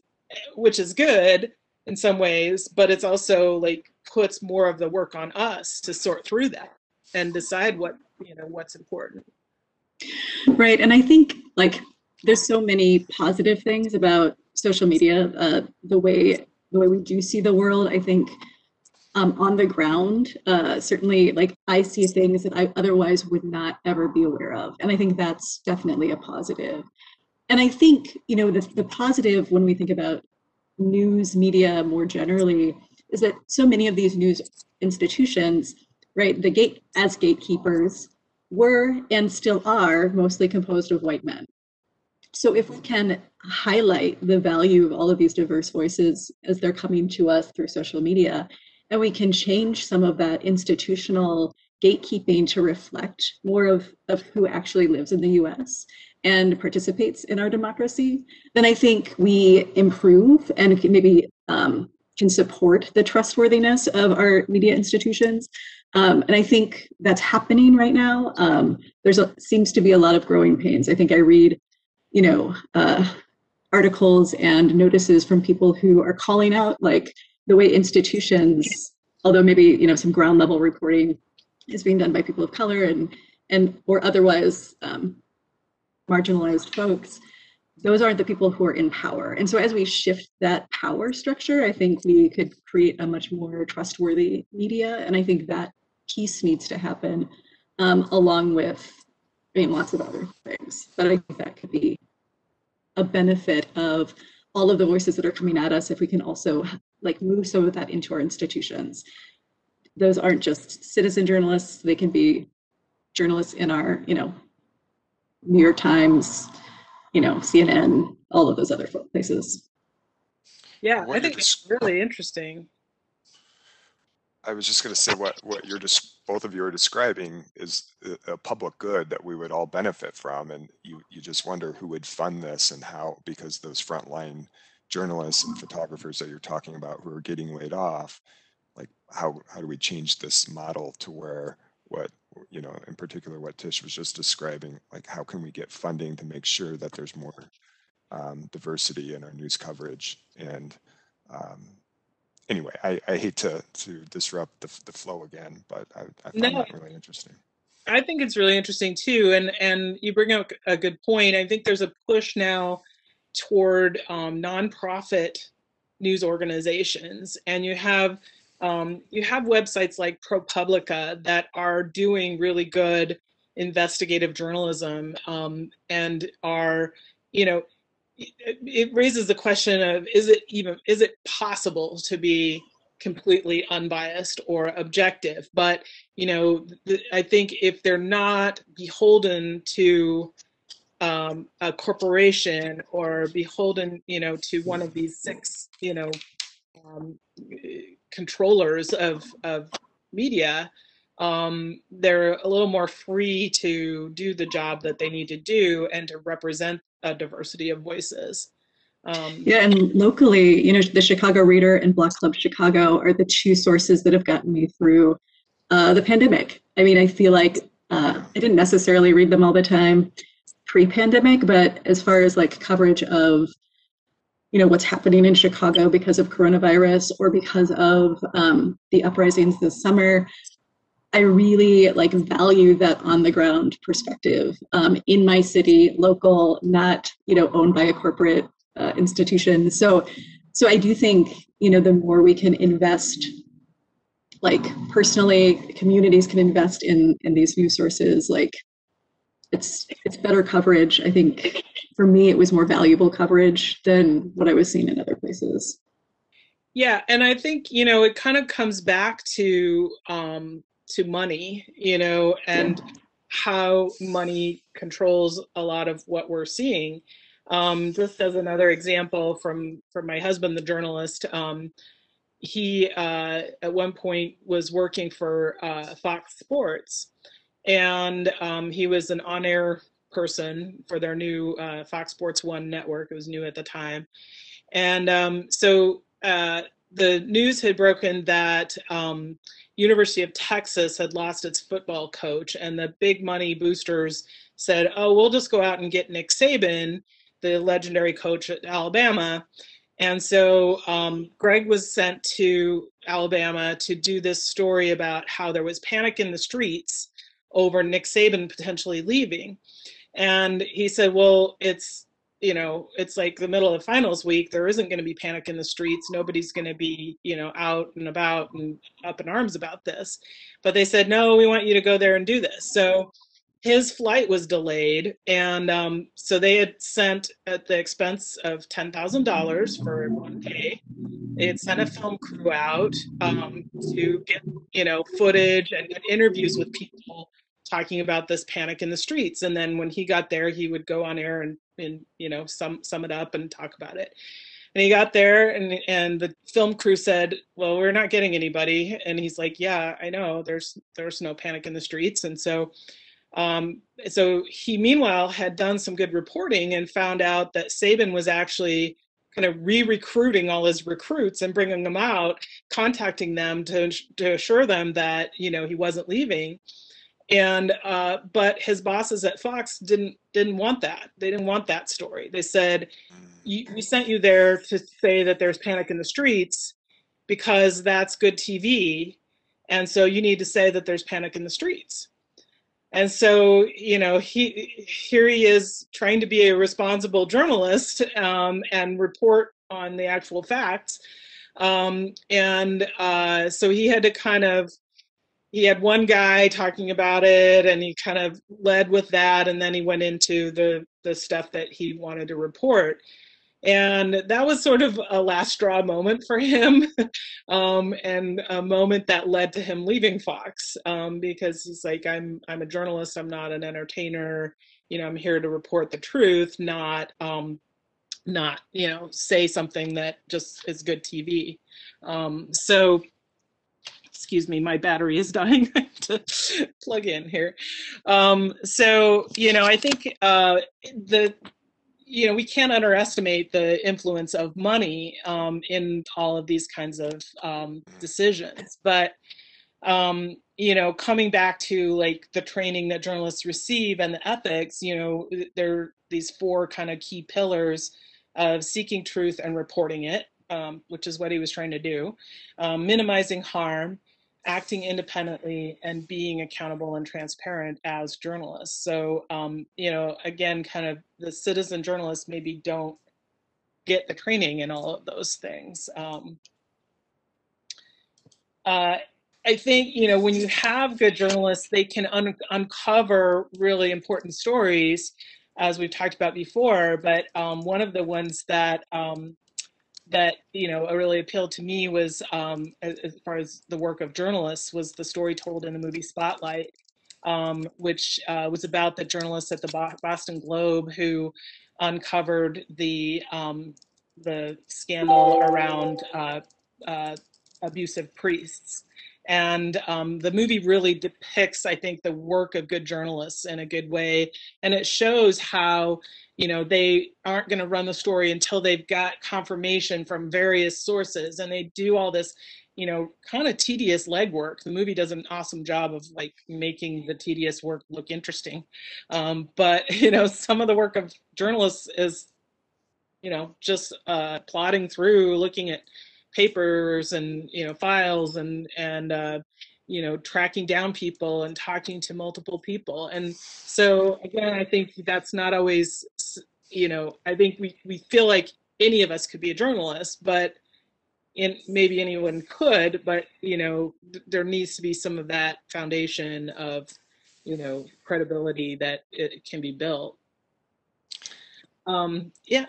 which is good in some ways but it's also like puts more of the work on us to sort through that and decide what you know what's important. Right and i think like there's so many positive things about social media. Uh, the way the way we do see the world, I think, um, on the ground, uh, certainly, like I see things that I otherwise would not ever be aware of, and I think that's definitely a positive. And I think you know the the positive when we think about news media more generally is that so many of these news institutions, right, the gate as gatekeepers were and still are mostly composed of white men so if we can highlight the value of all of these diverse voices as they're coming to us through social media, and we can change some of that institutional gatekeeping to reflect more of, of who actually lives in the US and participates in our democracy, then I think we improve and maybe um, can support the trustworthiness of our media institutions. Um, and I think that's happening right now. Um, there's a, seems to be a lot of growing pains. I think I read you know, uh, articles and notices from people who are calling out like the way institutions, although maybe you know some ground level reporting is being done by people of color and and or otherwise um, marginalized folks, those aren't the people who are in power. And so as we shift that power structure, I think we could create a much more trustworthy media. And I think that piece needs to happen um, along with I mean, lots of other things. But I think that could be a benefit of all of the voices that are coming at us if we can also like move some of that into our institutions. Those aren't just citizen journalists, they can be journalists in our, you know, New York Times, you know, CNN, all of those other places. Yeah, I think it's really interesting. I was just going to say what what you're just both of you are describing is a, public good that we would all benefit from, and you you just wonder who would fund this and how because those frontline journalists and photographers that you're talking about who are getting laid off, like how how do we change this model to where what you know in particular what Tish was just describing, like how can we get funding to make sure that there's more um, diversity in our news coverage and um, anyway, I, I hate to to disrupt the, the flow again, but I, I found No, that really interesting. I think it's really interesting too, and and you bring up a good point. I think there's a push now toward um, nonprofit news organizations, and you have um, you have websites like ProPublica that are doing really good investigative journalism um, and are, you know, it, raises the question of is it even is it possible to be completely unbiased or objective? But you know, th- I think if they're not beholden to um, a corporation or beholden, you know, to one of these six, you know, um, controllers of of media, um, they're a little more free to do the job that they need to do and to represent a diversity of voices. Um, Yeah, and locally, you know, the Chicago Reader and Block Club Chicago are the two sources that have gotten me through uh, the pandemic. I mean, I feel like uh, I didn't necessarily read them all the time pre-pandemic, but as far as like coverage of, you know, what's happening in Chicago because of coronavirus or because of um, the uprisings this summer, I really like value that on the ground perspective um, in my city, local, not you know owned by a corporate uh, institution. So, so I do think you know the more we can invest, like personally, communities can invest in in these news sources. Like, it's it's better coverage. I think for me, it was more valuable coverage than what I was seeing in other places. yeah, and I think you know it kind of comes back to um, to money, you know, and how money controls a lot of what we're seeing. Um, just as another example from from my husband, the journalist, um, he uh, at one point was working for uh, Fox Sports, and um, he was an on-air person for their new uh, Fox Sports One network. It was new at the time, and um, so uh, the news had broken that um, University of Texas had lost its football coach, and the big money boosters said, "Oh, we'll just go out and get Nick Saban, the legendary coach at Alabama." And so um, Greg was sent to Alabama to do this story about how there was panic in the streets over Nick Saban potentially leaving. And he said, "Well, it's you know, it's like the middle of finals week. There isn't going to be panic in the streets. Nobody's going to be, you know, out and about and up in arms about this. But they said, no, we want you to go there and do this. So his flight was delayed. And um, so they had sent, at the expense of $10,000 for one day, they had sent a film crew out um, to get, you know, footage and interviews with people talking about this panic in the streets. And then when he got there he would go on air and, and you know sum, sum it up and talk about it. And he got there and and the film crew said well we're not getting anybody. And he's like yeah i know. There's there's no panic in the streets. And so um, so he meanwhile had done some good reporting and found out that saban was actually kind of re-recruiting all his recruits and bringing them out contacting them to, to assure them that you know he wasn't leaving and uh, but his bosses at Fox didn't didn't want that. They didn't want that story. They said, "We sent you there to say that there's panic in the streets because that's good TV, and so you need to say that there's panic in the streets." And so you know he here he is trying to be a responsible journalist um, and report on the actual facts, um, and uh, so he had to kind of he had one guy talking about it and he kind of led with that and then he went into the the stuff that he wanted to report. And that was sort of a last straw moment for him [LAUGHS] um, and a moment that led to him leaving fox um, because he's like i'm i'm a journalist i'm not an entertainer you know i'm here to report the truth not um, not you know say something that just is good tv um, so excuse me my battery is [LAUGHS] dying. To plug in here. Um, so you know i think uh, the you know we can't underestimate the influence of money um, in all of these kinds of um, decisions. But um, you know, coming back to like the training that journalists receive and the ethics, you know, there are these four kind of key pillars of seeking truth and reporting it, um, which is what he was trying to do, um, minimizing harm, acting independently, and being accountable and transparent as journalists. So, um, you know, again, kind of the citizen journalists maybe don't get the training in all of those things. Um, uh, I think you know when you have good journalists, they can un- uncover really important stories, as we've talked about before. But um, one of the ones that um, that you know really appealed to me was, um, as, as, far as the work of journalists, was the story told in the movie Spotlight, um, which uh, was about the journalists at the Boston Globe who uncovered the um, the scandal around uh, uh, abusive priests. And um, the movie really depicts, I think, the work of good journalists in a good way. And it shows how, you know, they aren't going to run the story until they've got confirmation from various sources. And they do all this, you know, kind of tedious legwork. The movie does an awesome job of like making the tedious work look interesting. Um, but, [LAUGHS] you know, some of the work of journalists is, you know, just uh, plodding through, looking at papers and you know files and and uh, you know tracking down people and talking to multiple people. And so again i think that's not always you know i think we, we feel like any of us could be a journalist but in maybe anyone could but you know there needs to be some of that foundation of you know credibility that it can be built. Um yeah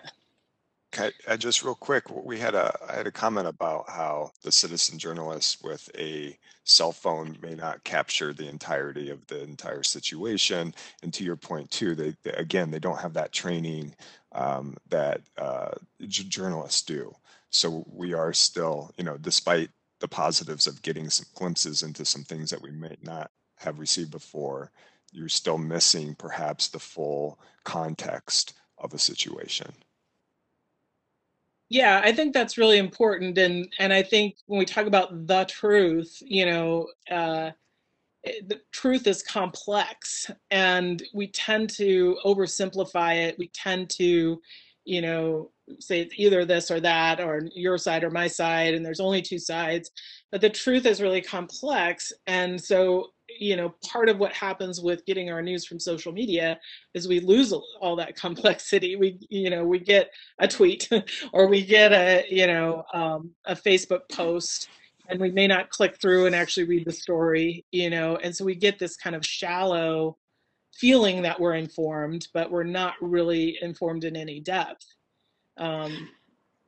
I, I just real quick, we had a I had a comment about how the citizen journalist with a cell phone may not capture the entirety of the entire situation. And to your point too, they, they again they don't have that training um, that uh, journalists do. So we are still, you know, despite the positives of getting some glimpses into some things that we may not have received before, you're still missing perhaps the full context of a situation yeah i think that's really important and and i think when we talk about the truth you know uh, the truth is complex and we tend to oversimplify it. We tend to you know say it's either this or that or your side or my side and there's only two sides but the truth is really complex and so you know part of what happens with getting our news from social media is we lose all that [LAUGHS] complexity. We you know we get a tweet [LAUGHS] or we get a you know um, a facebook post and we may not click through and actually read the story you know and so we get this kind of shallow feeling that we're informed but we're not really informed in any depth. Um,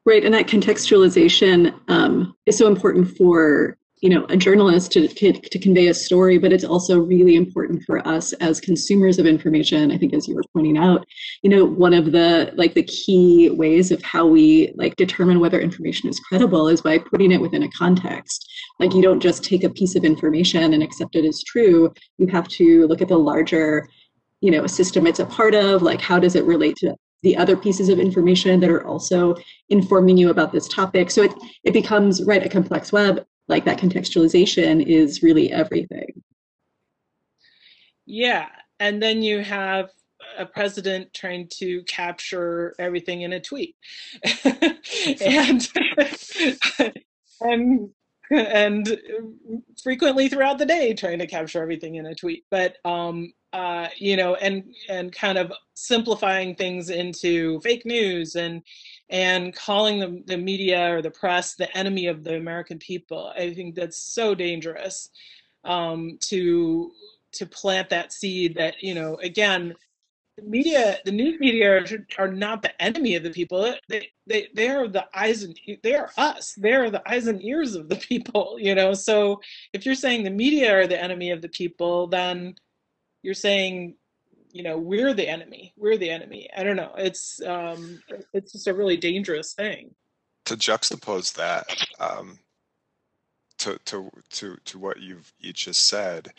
right and that contextualization um, is so important for you know a journalist to, to, to convey a story but it's also really important for us as consumers of information. I think as you were pointing out you know one of the like the key ways of how we like determine whether information is credible is by putting it within a context. Like you don't just take a piece of information and accept it as true. You have to look at the larger you know system it's a part of like how does it relate to the other pieces of information that are also informing you about this topic. So it, it becomes right a complex web like that contextualization is really everything. Yeah. And then you have a president trying to capture everything in a tweet. [LAUGHS] and and and frequently throughout the day trying to capture everything in a tweet. But um uh, you know, and and kind of simplifying things into fake news and and calling the, the media or the press the enemy of the American people. I think that's so dangerous um, to to plant that seed that you know again the media the news media are, are not the enemy of the people. They, they they are the eyes and they are us. They are the eyes and ears of the [LAUGHS] people you know? So if you're saying the media are the enemy of the people then you're saying you know we're the enemy we're the enemy. I don't know. It's um it's just a really dangerous thing. To juxtapose that um, to to to to what you've each just said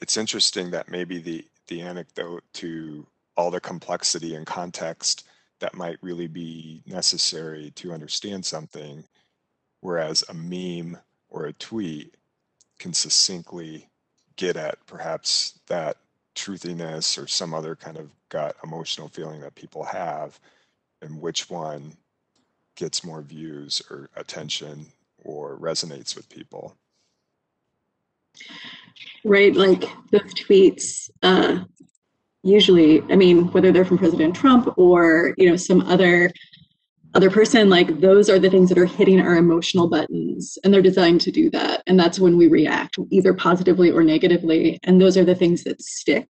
it's interesting that maybe the the anecdote to all the complexity and context that might really be necessary to understand something whereas a meme or a tweet can succinctly get at perhaps that truthiness or some other kind of gut emotional feeling that people have and which one gets more views or attention or resonates with people? Right like those tweets uh, usually i mean whether they're from president trump or you know some other other person like those are the things that are hitting our emotional buttons and they're designed to do that. And that's when we react either positively or negatively and those are the things that stick.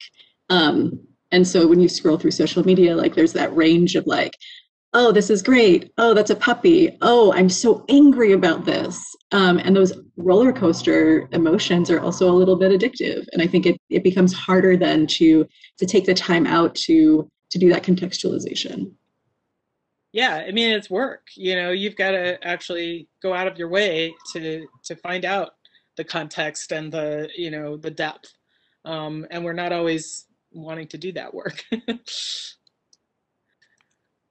Um, and so when you scroll through social media like there's that range of like oh this is great. Oh that's a puppy. Oh i'm so angry about this. Um, and those roller coaster emotions are also a little bit addictive. And i think it, it becomes harder then to to take the time out to to do that contextualization yeah i mean it's work you know you've got to actually go out of your way to to find out the context and the you know the depth. Um, and we're not always wanting to do that work. [LAUGHS]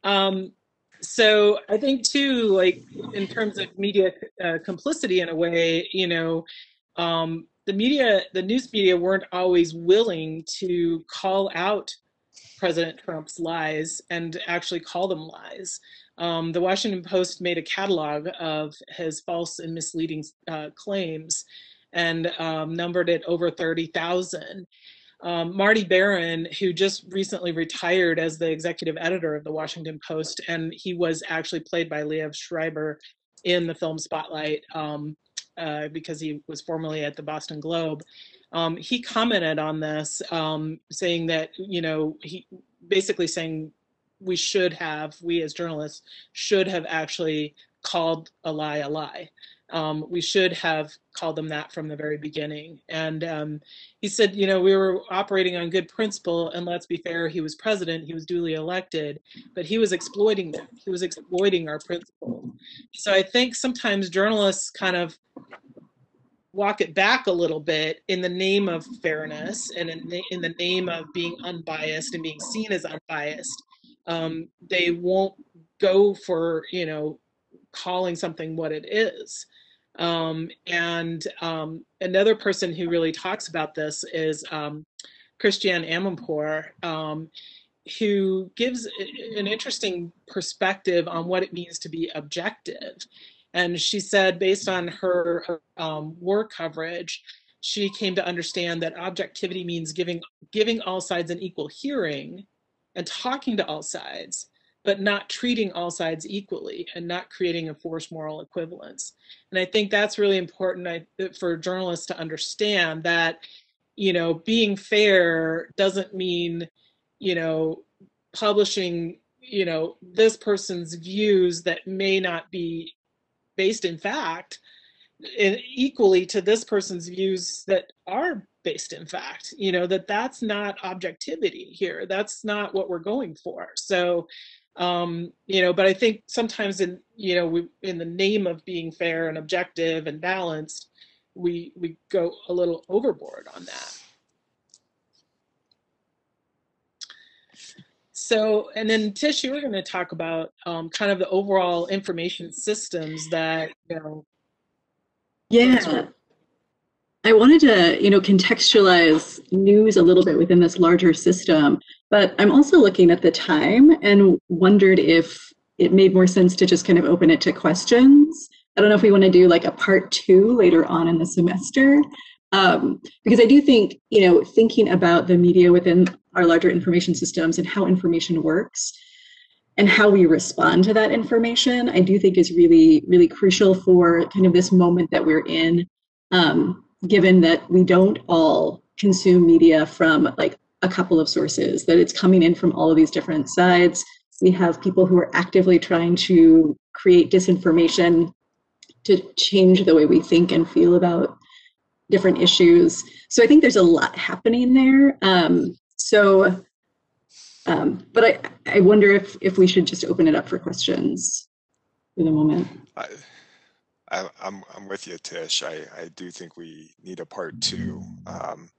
Um, so i think too like in terms of media uh, complicity in a way you know um, the media the news media weren't always willing to call out President Trump's lies and actually call them lies. Um, the Washington Post made a catalog of his false and misleading uh, claims and um, numbered it over 30,000. Um, Marty Baron, who just recently retired as the executive editor of the Washington Post, and he was actually played by Liev Schreiber in the film Spotlight um, uh, because he was formerly at the Boston Globe um, he commented on this, um, saying that you know he basically saying we should have we as journalists should have actually called a lie a lie. Um, we should have called them that from the very beginning. And um, he said, you know, we were operating on good principle, and let's be fair, he was president, he was duly elected, but he was exploiting them. He was exploiting our principle. So I think sometimes journalists kind of walk it back a little bit in the name of fairness and in the, in the name of being unbiased and being seen as unbiased um, they won't go for you know calling something what it is. Um, and um, another person who really talks about this is um, christiane amanpour um, who gives an interesting perspective on what it means to be objective and she said, based on her, her um, war coverage, she came to understand that objectivity means giving giving all sides an equal hearing and talking to all sides, but not treating all sides equally and not creating a forced moral equivalence. And I think that's really important for journalists to understand that, you know, being fair doesn't mean, you know, publishing, you know, this person's views that may not be based in fact and equally to this person's views that are based in fact you know that that's not objectivity here. That's not what we're going for. So um you know but i think sometimes in you know we in the name of being fair and objective and balanced we we go a little overboard on that So, and then Tish, you were going to talk about um, kind of the overall information systems that, you know. Yeah. I wanted to, you know, contextualize news a little bit within this larger system, but I'm also looking at the time and wondered if it made more sense to just kind of open it to questions. I don't know if we want to do like a part two later on in the semester, um, because I do think, you know, thinking about the media within our larger information systems and how information works and how we respond to that information, I do think is really, really crucial for kind of this moment that we're in, um, given that we don't all consume media from like a couple of sources, that it's coming in from all of these different sides. We have people who are actively trying to create disinformation to change the way we think and feel about different issues. So I think there's a lot happening there. Um, so, um, but I, I wonder if, if we should just open it up for questions for the moment. I, I, I'm, I'm with you, Tish. I, I do think we need a part two. Um,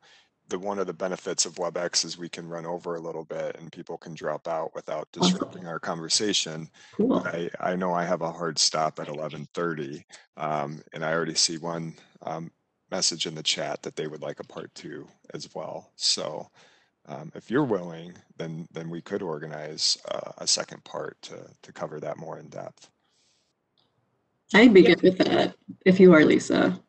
the one of the benefits of WebEx is we can run over a little bit and people can drop out without Awesome. disrupting our conversation. Cool. I, I know I have a hard stop at 11:30, um, and I already see one um, message in the chat that they would like a part two as well. So, um, if you're willing, then then we could organize uh, a second part to to cover that more in depth. I'd be good with that if you are, Lisa.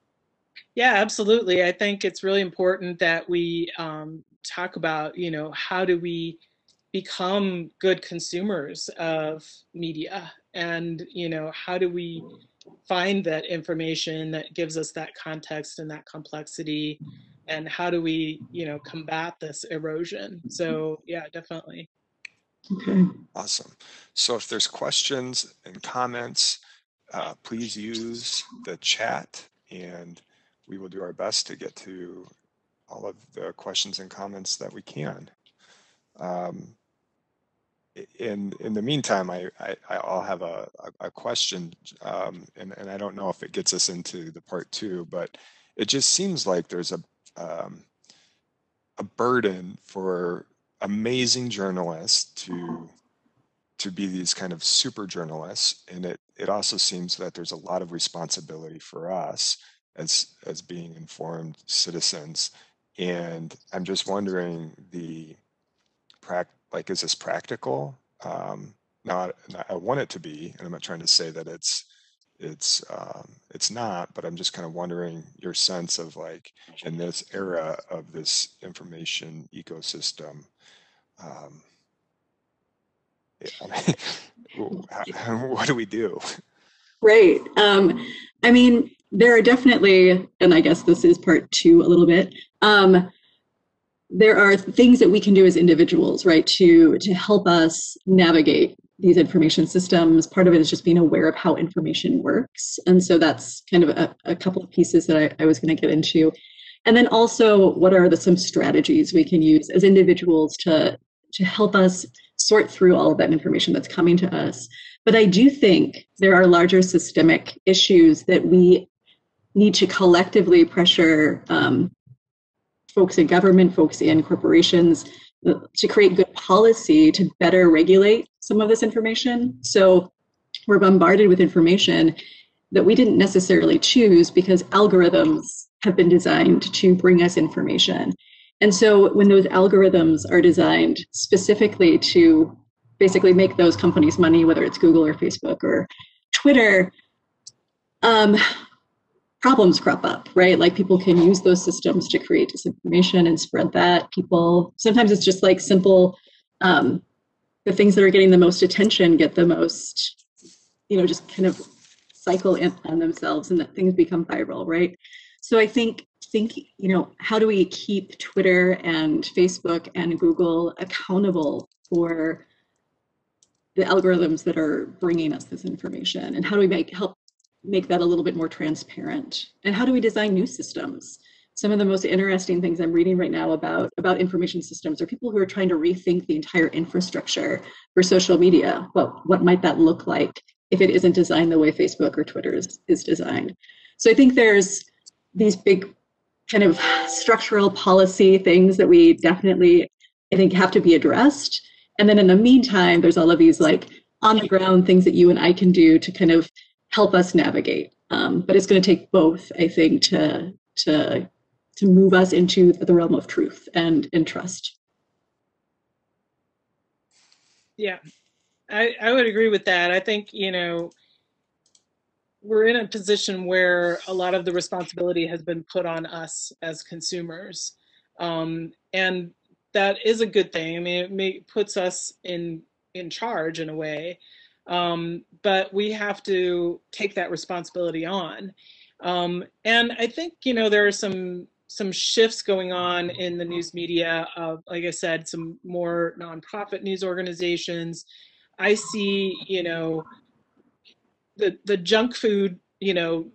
Yeah, absolutely. I think it's really important that we um, talk about, you know, how do we become good consumers of media and, you know, how do we find that information that gives us that context and that complexity and how do we, you know, combat this erosion? So, yeah, definitely. Okay. Awesome. So if there's questions and comments, uh, please use the chat and we will do our best to get to all of the questions and comments that we can. Um, in in the meantime, I, I I'll have a a, a question, um, and and I don't know if it gets us into the part two, but it just seems like there's a um, a burden for amazing journalists to to be these kind of super journalists, and it it also seems that there's a lot of responsibility for us as as being informed citizens. And I'm just wondering the like is this practical? Um, not I want it to be, and I'm not trying to say that it's it's um, it's not, but I'm just kind of wondering your sense of like in this era of this information ecosystem. Um, mean, [LAUGHS] [LAUGHS] [LAUGHS] what do we do? Right. Um, I mean, there are definitely, and I guess this is part two a little bit. Um, there are things that we can do as individuals, right, to to help us navigate these information systems. Part of it is just being aware of how information works, and so that's kind of a, a couple of pieces that I, I was going to get into. And then also, what are the some strategies we can use as individuals to to help us sort through all of that information that's coming to us. But I do think there are larger systemic issues that we need to collectively pressure um, folks in government, folks in corporations to create good policy to better regulate some of this information. So we're bombarded with information that we didn't necessarily choose because algorithms have been designed to bring us information. And so when those algorithms are designed specifically to basically make those companies money, whether it's Google or Facebook or Twitter, um, problems crop up, right? Like people can use those systems to create disinformation and spread that. People, sometimes it's just like simple, um, the things that are getting the most attention get the most, you know, just kind of cycle in on themselves and that things become viral, right? So I think think you know how do we keep twitter and facebook and google accountable for the algorithms that are bringing us this information and how do we make help make that a little bit more transparent. And how do we design new systems? Some of the most interesting things i'm reading right now about about information systems are people who are trying to rethink the entire infrastructure for social media. What what might that look like if it isn't designed the way facebook or twitter is, is designed? So i think there's these big kind of structural policy things that we definitely i think have to be addressed. And then in the meantime there's all of these like on the ground things that you and i can do to kind of help us navigate um, but it's going to take both i think to to to move us into the realm of truth and and trust Yeah, I, I would agree with that. I think, you know, we're in a position where a lot of the responsibility has been put on us as consumers. Um, and that is a good thing. I mean, it may, puts us in in charge in a way, um, but we have to take that responsibility on. Um, and I think you know there are some some shifts going on in the news media. Of, like I said, some more nonprofit news organizations. I see, you know, the the junk food, you know,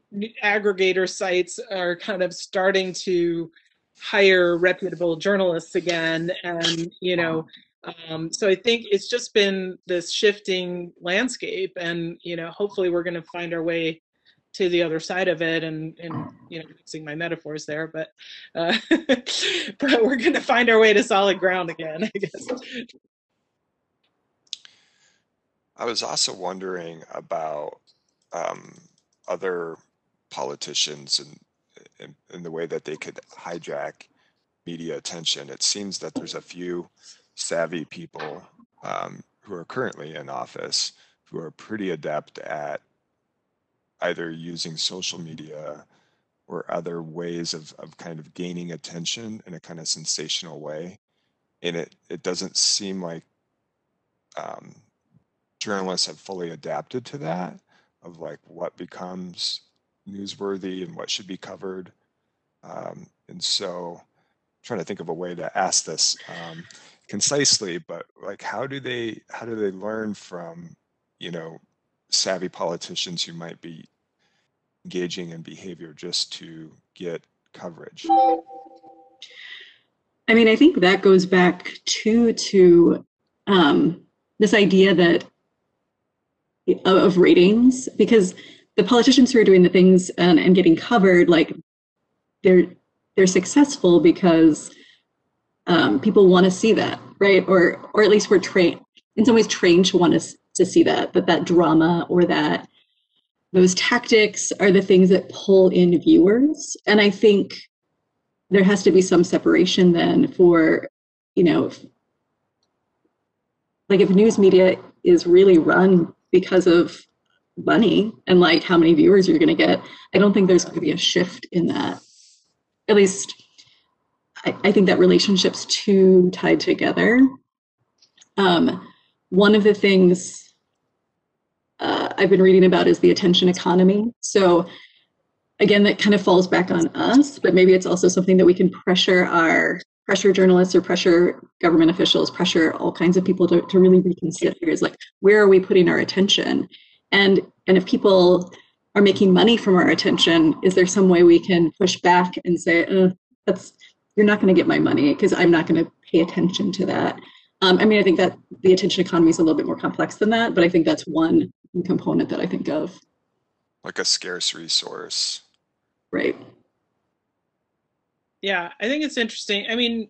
aggregator sites are kind of starting to hire reputable journalists again and you know um, so i think it's just been this shifting landscape and you know hopefully we're going to find our way to the other side of it and and you know mixing my metaphors there but uh, [LAUGHS] but we're going to find our way to solid ground again i guess I was also wondering about um, other politicians and, and, and the way that they could hijack media attention. It seems that there's a few savvy people um, who are currently in office who are pretty adept at either using social media or other ways of, of kind of gaining attention in a kind of sensational way. And it, it doesn't seem like um, journalists have fully adapted to that of like what becomes newsworthy and what should be covered. Um, and so I'm trying to think of a way to ask this um, concisely, but like how do they how do they learn from, you know, savvy politicians who might be engaging in behavior just to get coverage? I mean, I think that goes back to to um, this idea that of ratings because the politicians who are doing the things and, and getting covered like they're they're successful because um, people want to see that right? Or or at least we're trained in some ways trained to want to, to see that that that drama or that those tactics are the things that pull in viewers. And i think there has to be some separation then for you know like if news media is really run because of money and like how many viewers you're going to get i don't think there's going to be a shift in that at least I, I think that relationship's too tied together um, one of the things uh, i've been reading about is the attention economy so again that kind of falls back on us but maybe it's also something that we can pressure our pressure journalists or pressure government officials, pressure all kinds of people to, to really reconsider is like, where are we putting our attention? And, and if people are making money from our attention, is there some way we can push back and say, uh, that's, you're not going to get my money because I'm not going to pay attention to that. Um, I mean, I think that the attention economy is a little bit more complex than that, but I think that's one component that I think of. Like a scarce resource. Right. Yeah, I think it's interesting. I mean,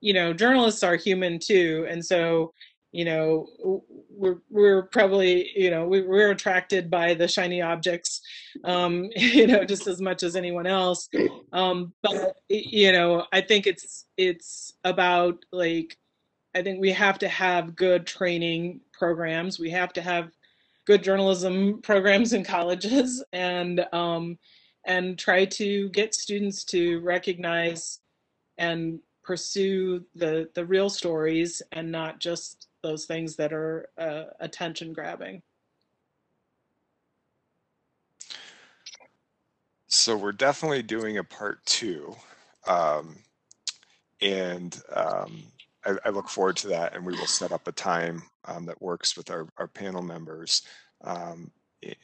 you know, journalists are human too, and so you know we're we're probably you know we, we're attracted by the shiny objects um [LAUGHS] you know just as much as anyone else. Um but you know i think it's it's about like i think we have to have good training programs. We have to have good journalism programs in colleges and um and try to get students to recognize and pursue the the real stories and not just those things that are uh, attention grabbing. So we're definitely doing a part two, um, and um, I, I, look forward to that. And we will set up a time um, that works with our, our panel members, um,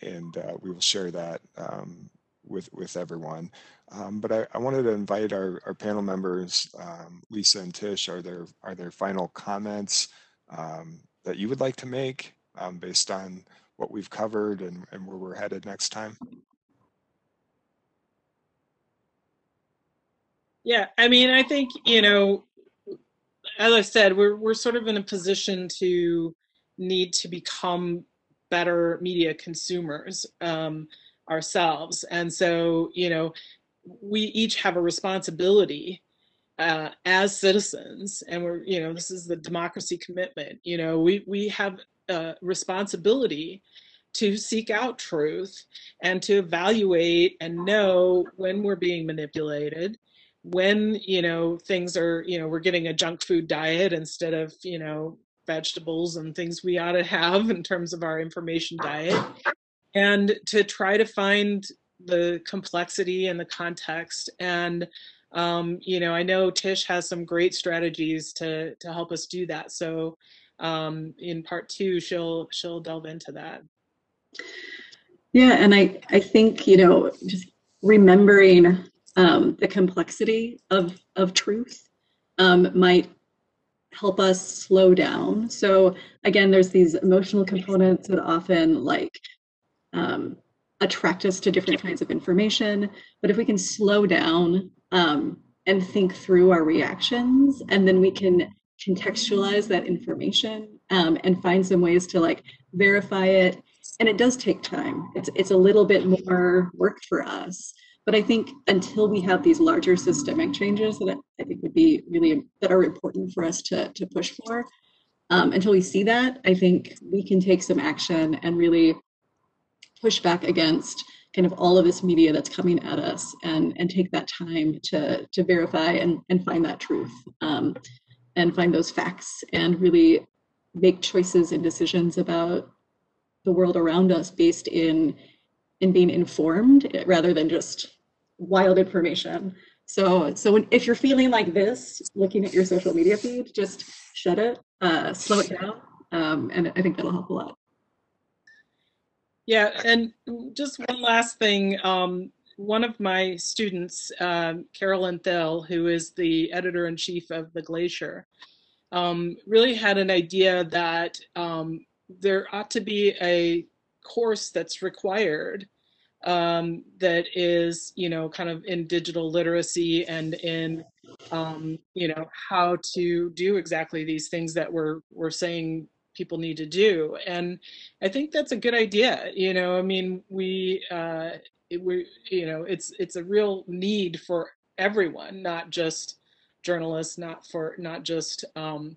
and uh, we will share that um, with with everyone. Um, but I, I, wanted to invite our, our panel members, um, Lisa and Tish. Are there are there final comments um, that you would like to make um, based on what we've covered and, and where we're headed next time? Yeah, I mean, I think you know, as I said, we're we're sort of in a position to need to become better media consumers. Um, ourselves. And so, you know, we each have a responsibility uh, as citizens, and we're, you know, this is the democracy commitment. You know, we we have a responsibility to seek out truth and to evaluate and know when we're being manipulated when you know things are you know we're getting a junk food diet instead of you know vegetables and things we ought to have in terms of our information diet and to try to find the complexity and the context and um, you know i know tish has some great strategies to to help us do that so um, in part two she'll she'll delve into that yeah and i i think you know just remembering um, the complexity of of truth um, might help us slow down. So again, there's these emotional components that often like um, attract us to different kinds of information. But if we can slow down um, and think through our reactions, and then we can contextualize that information um, and find some ways to like verify it. And it does take time. It's it's a little bit more work for us. But I think until we have these larger systemic changes that I think would be really that are important for us to to push for, um, until we see that, I think we can take some action and really push back against kind of all of this media that's coming at us and and take that time to to verify and and find that truth um, and find those facts and really make choices and decisions about the world around us based in in being informed rather than just wild information. So, so when, if you're feeling like this, looking at your social media feed, just shut it, uh, slow it down, um, and I think that'll help a lot. Yeah, and just one last thing. Um, one of my students, um, Carolyn Thill, who is the editor in chief of The Glacier, um, really had an idea that um, there ought to be a course that's required um, that is, you know, kind of in digital literacy and in, um, you know, how to do exactly these things that we're we're saying people need to do. And I think that's a good idea. You know, I mean, we uh, it, we you know, it's it's a real need for everyone, not just journalists, not for not just um,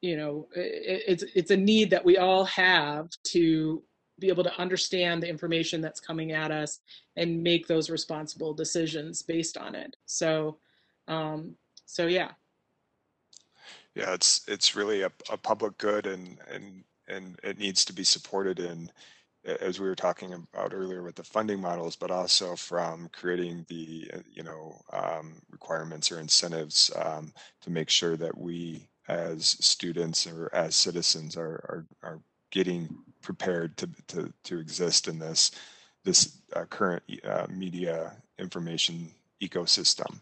you know, it, it's it's a need that we all have to be able to understand the information that's coming at us and make those responsible decisions based on it. So, um, so yeah. Yeah, it's it's really a, a public good and and and it needs to be supported in as we were talking about earlier with the funding models, but also from creating the uh, you know um, requirements or incentives um, to make sure that we as students or as citizens are are, are getting prepared to, to, to exist in this, this uh, current uh, media information ecosystem.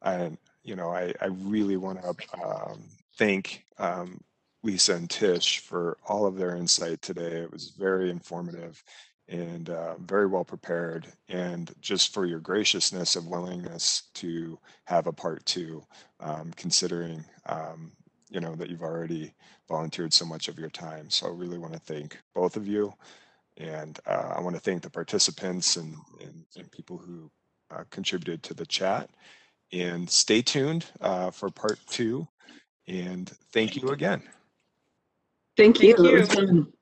And, you know, I, I really want to um, thank um, Lisa and Tish for all of their insight today. It was very informative and uh, very well prepared and just for your graciousness of willingness to have a part two um, considering um, you know that you've already volunteered so much of your time. So I really want to thank both of you. And uh, I want to thank the participants and, and, and people who uh, contributed to the chat. And stay tuned uh, for part two. And thank you again. Thank you. Thank you. fun.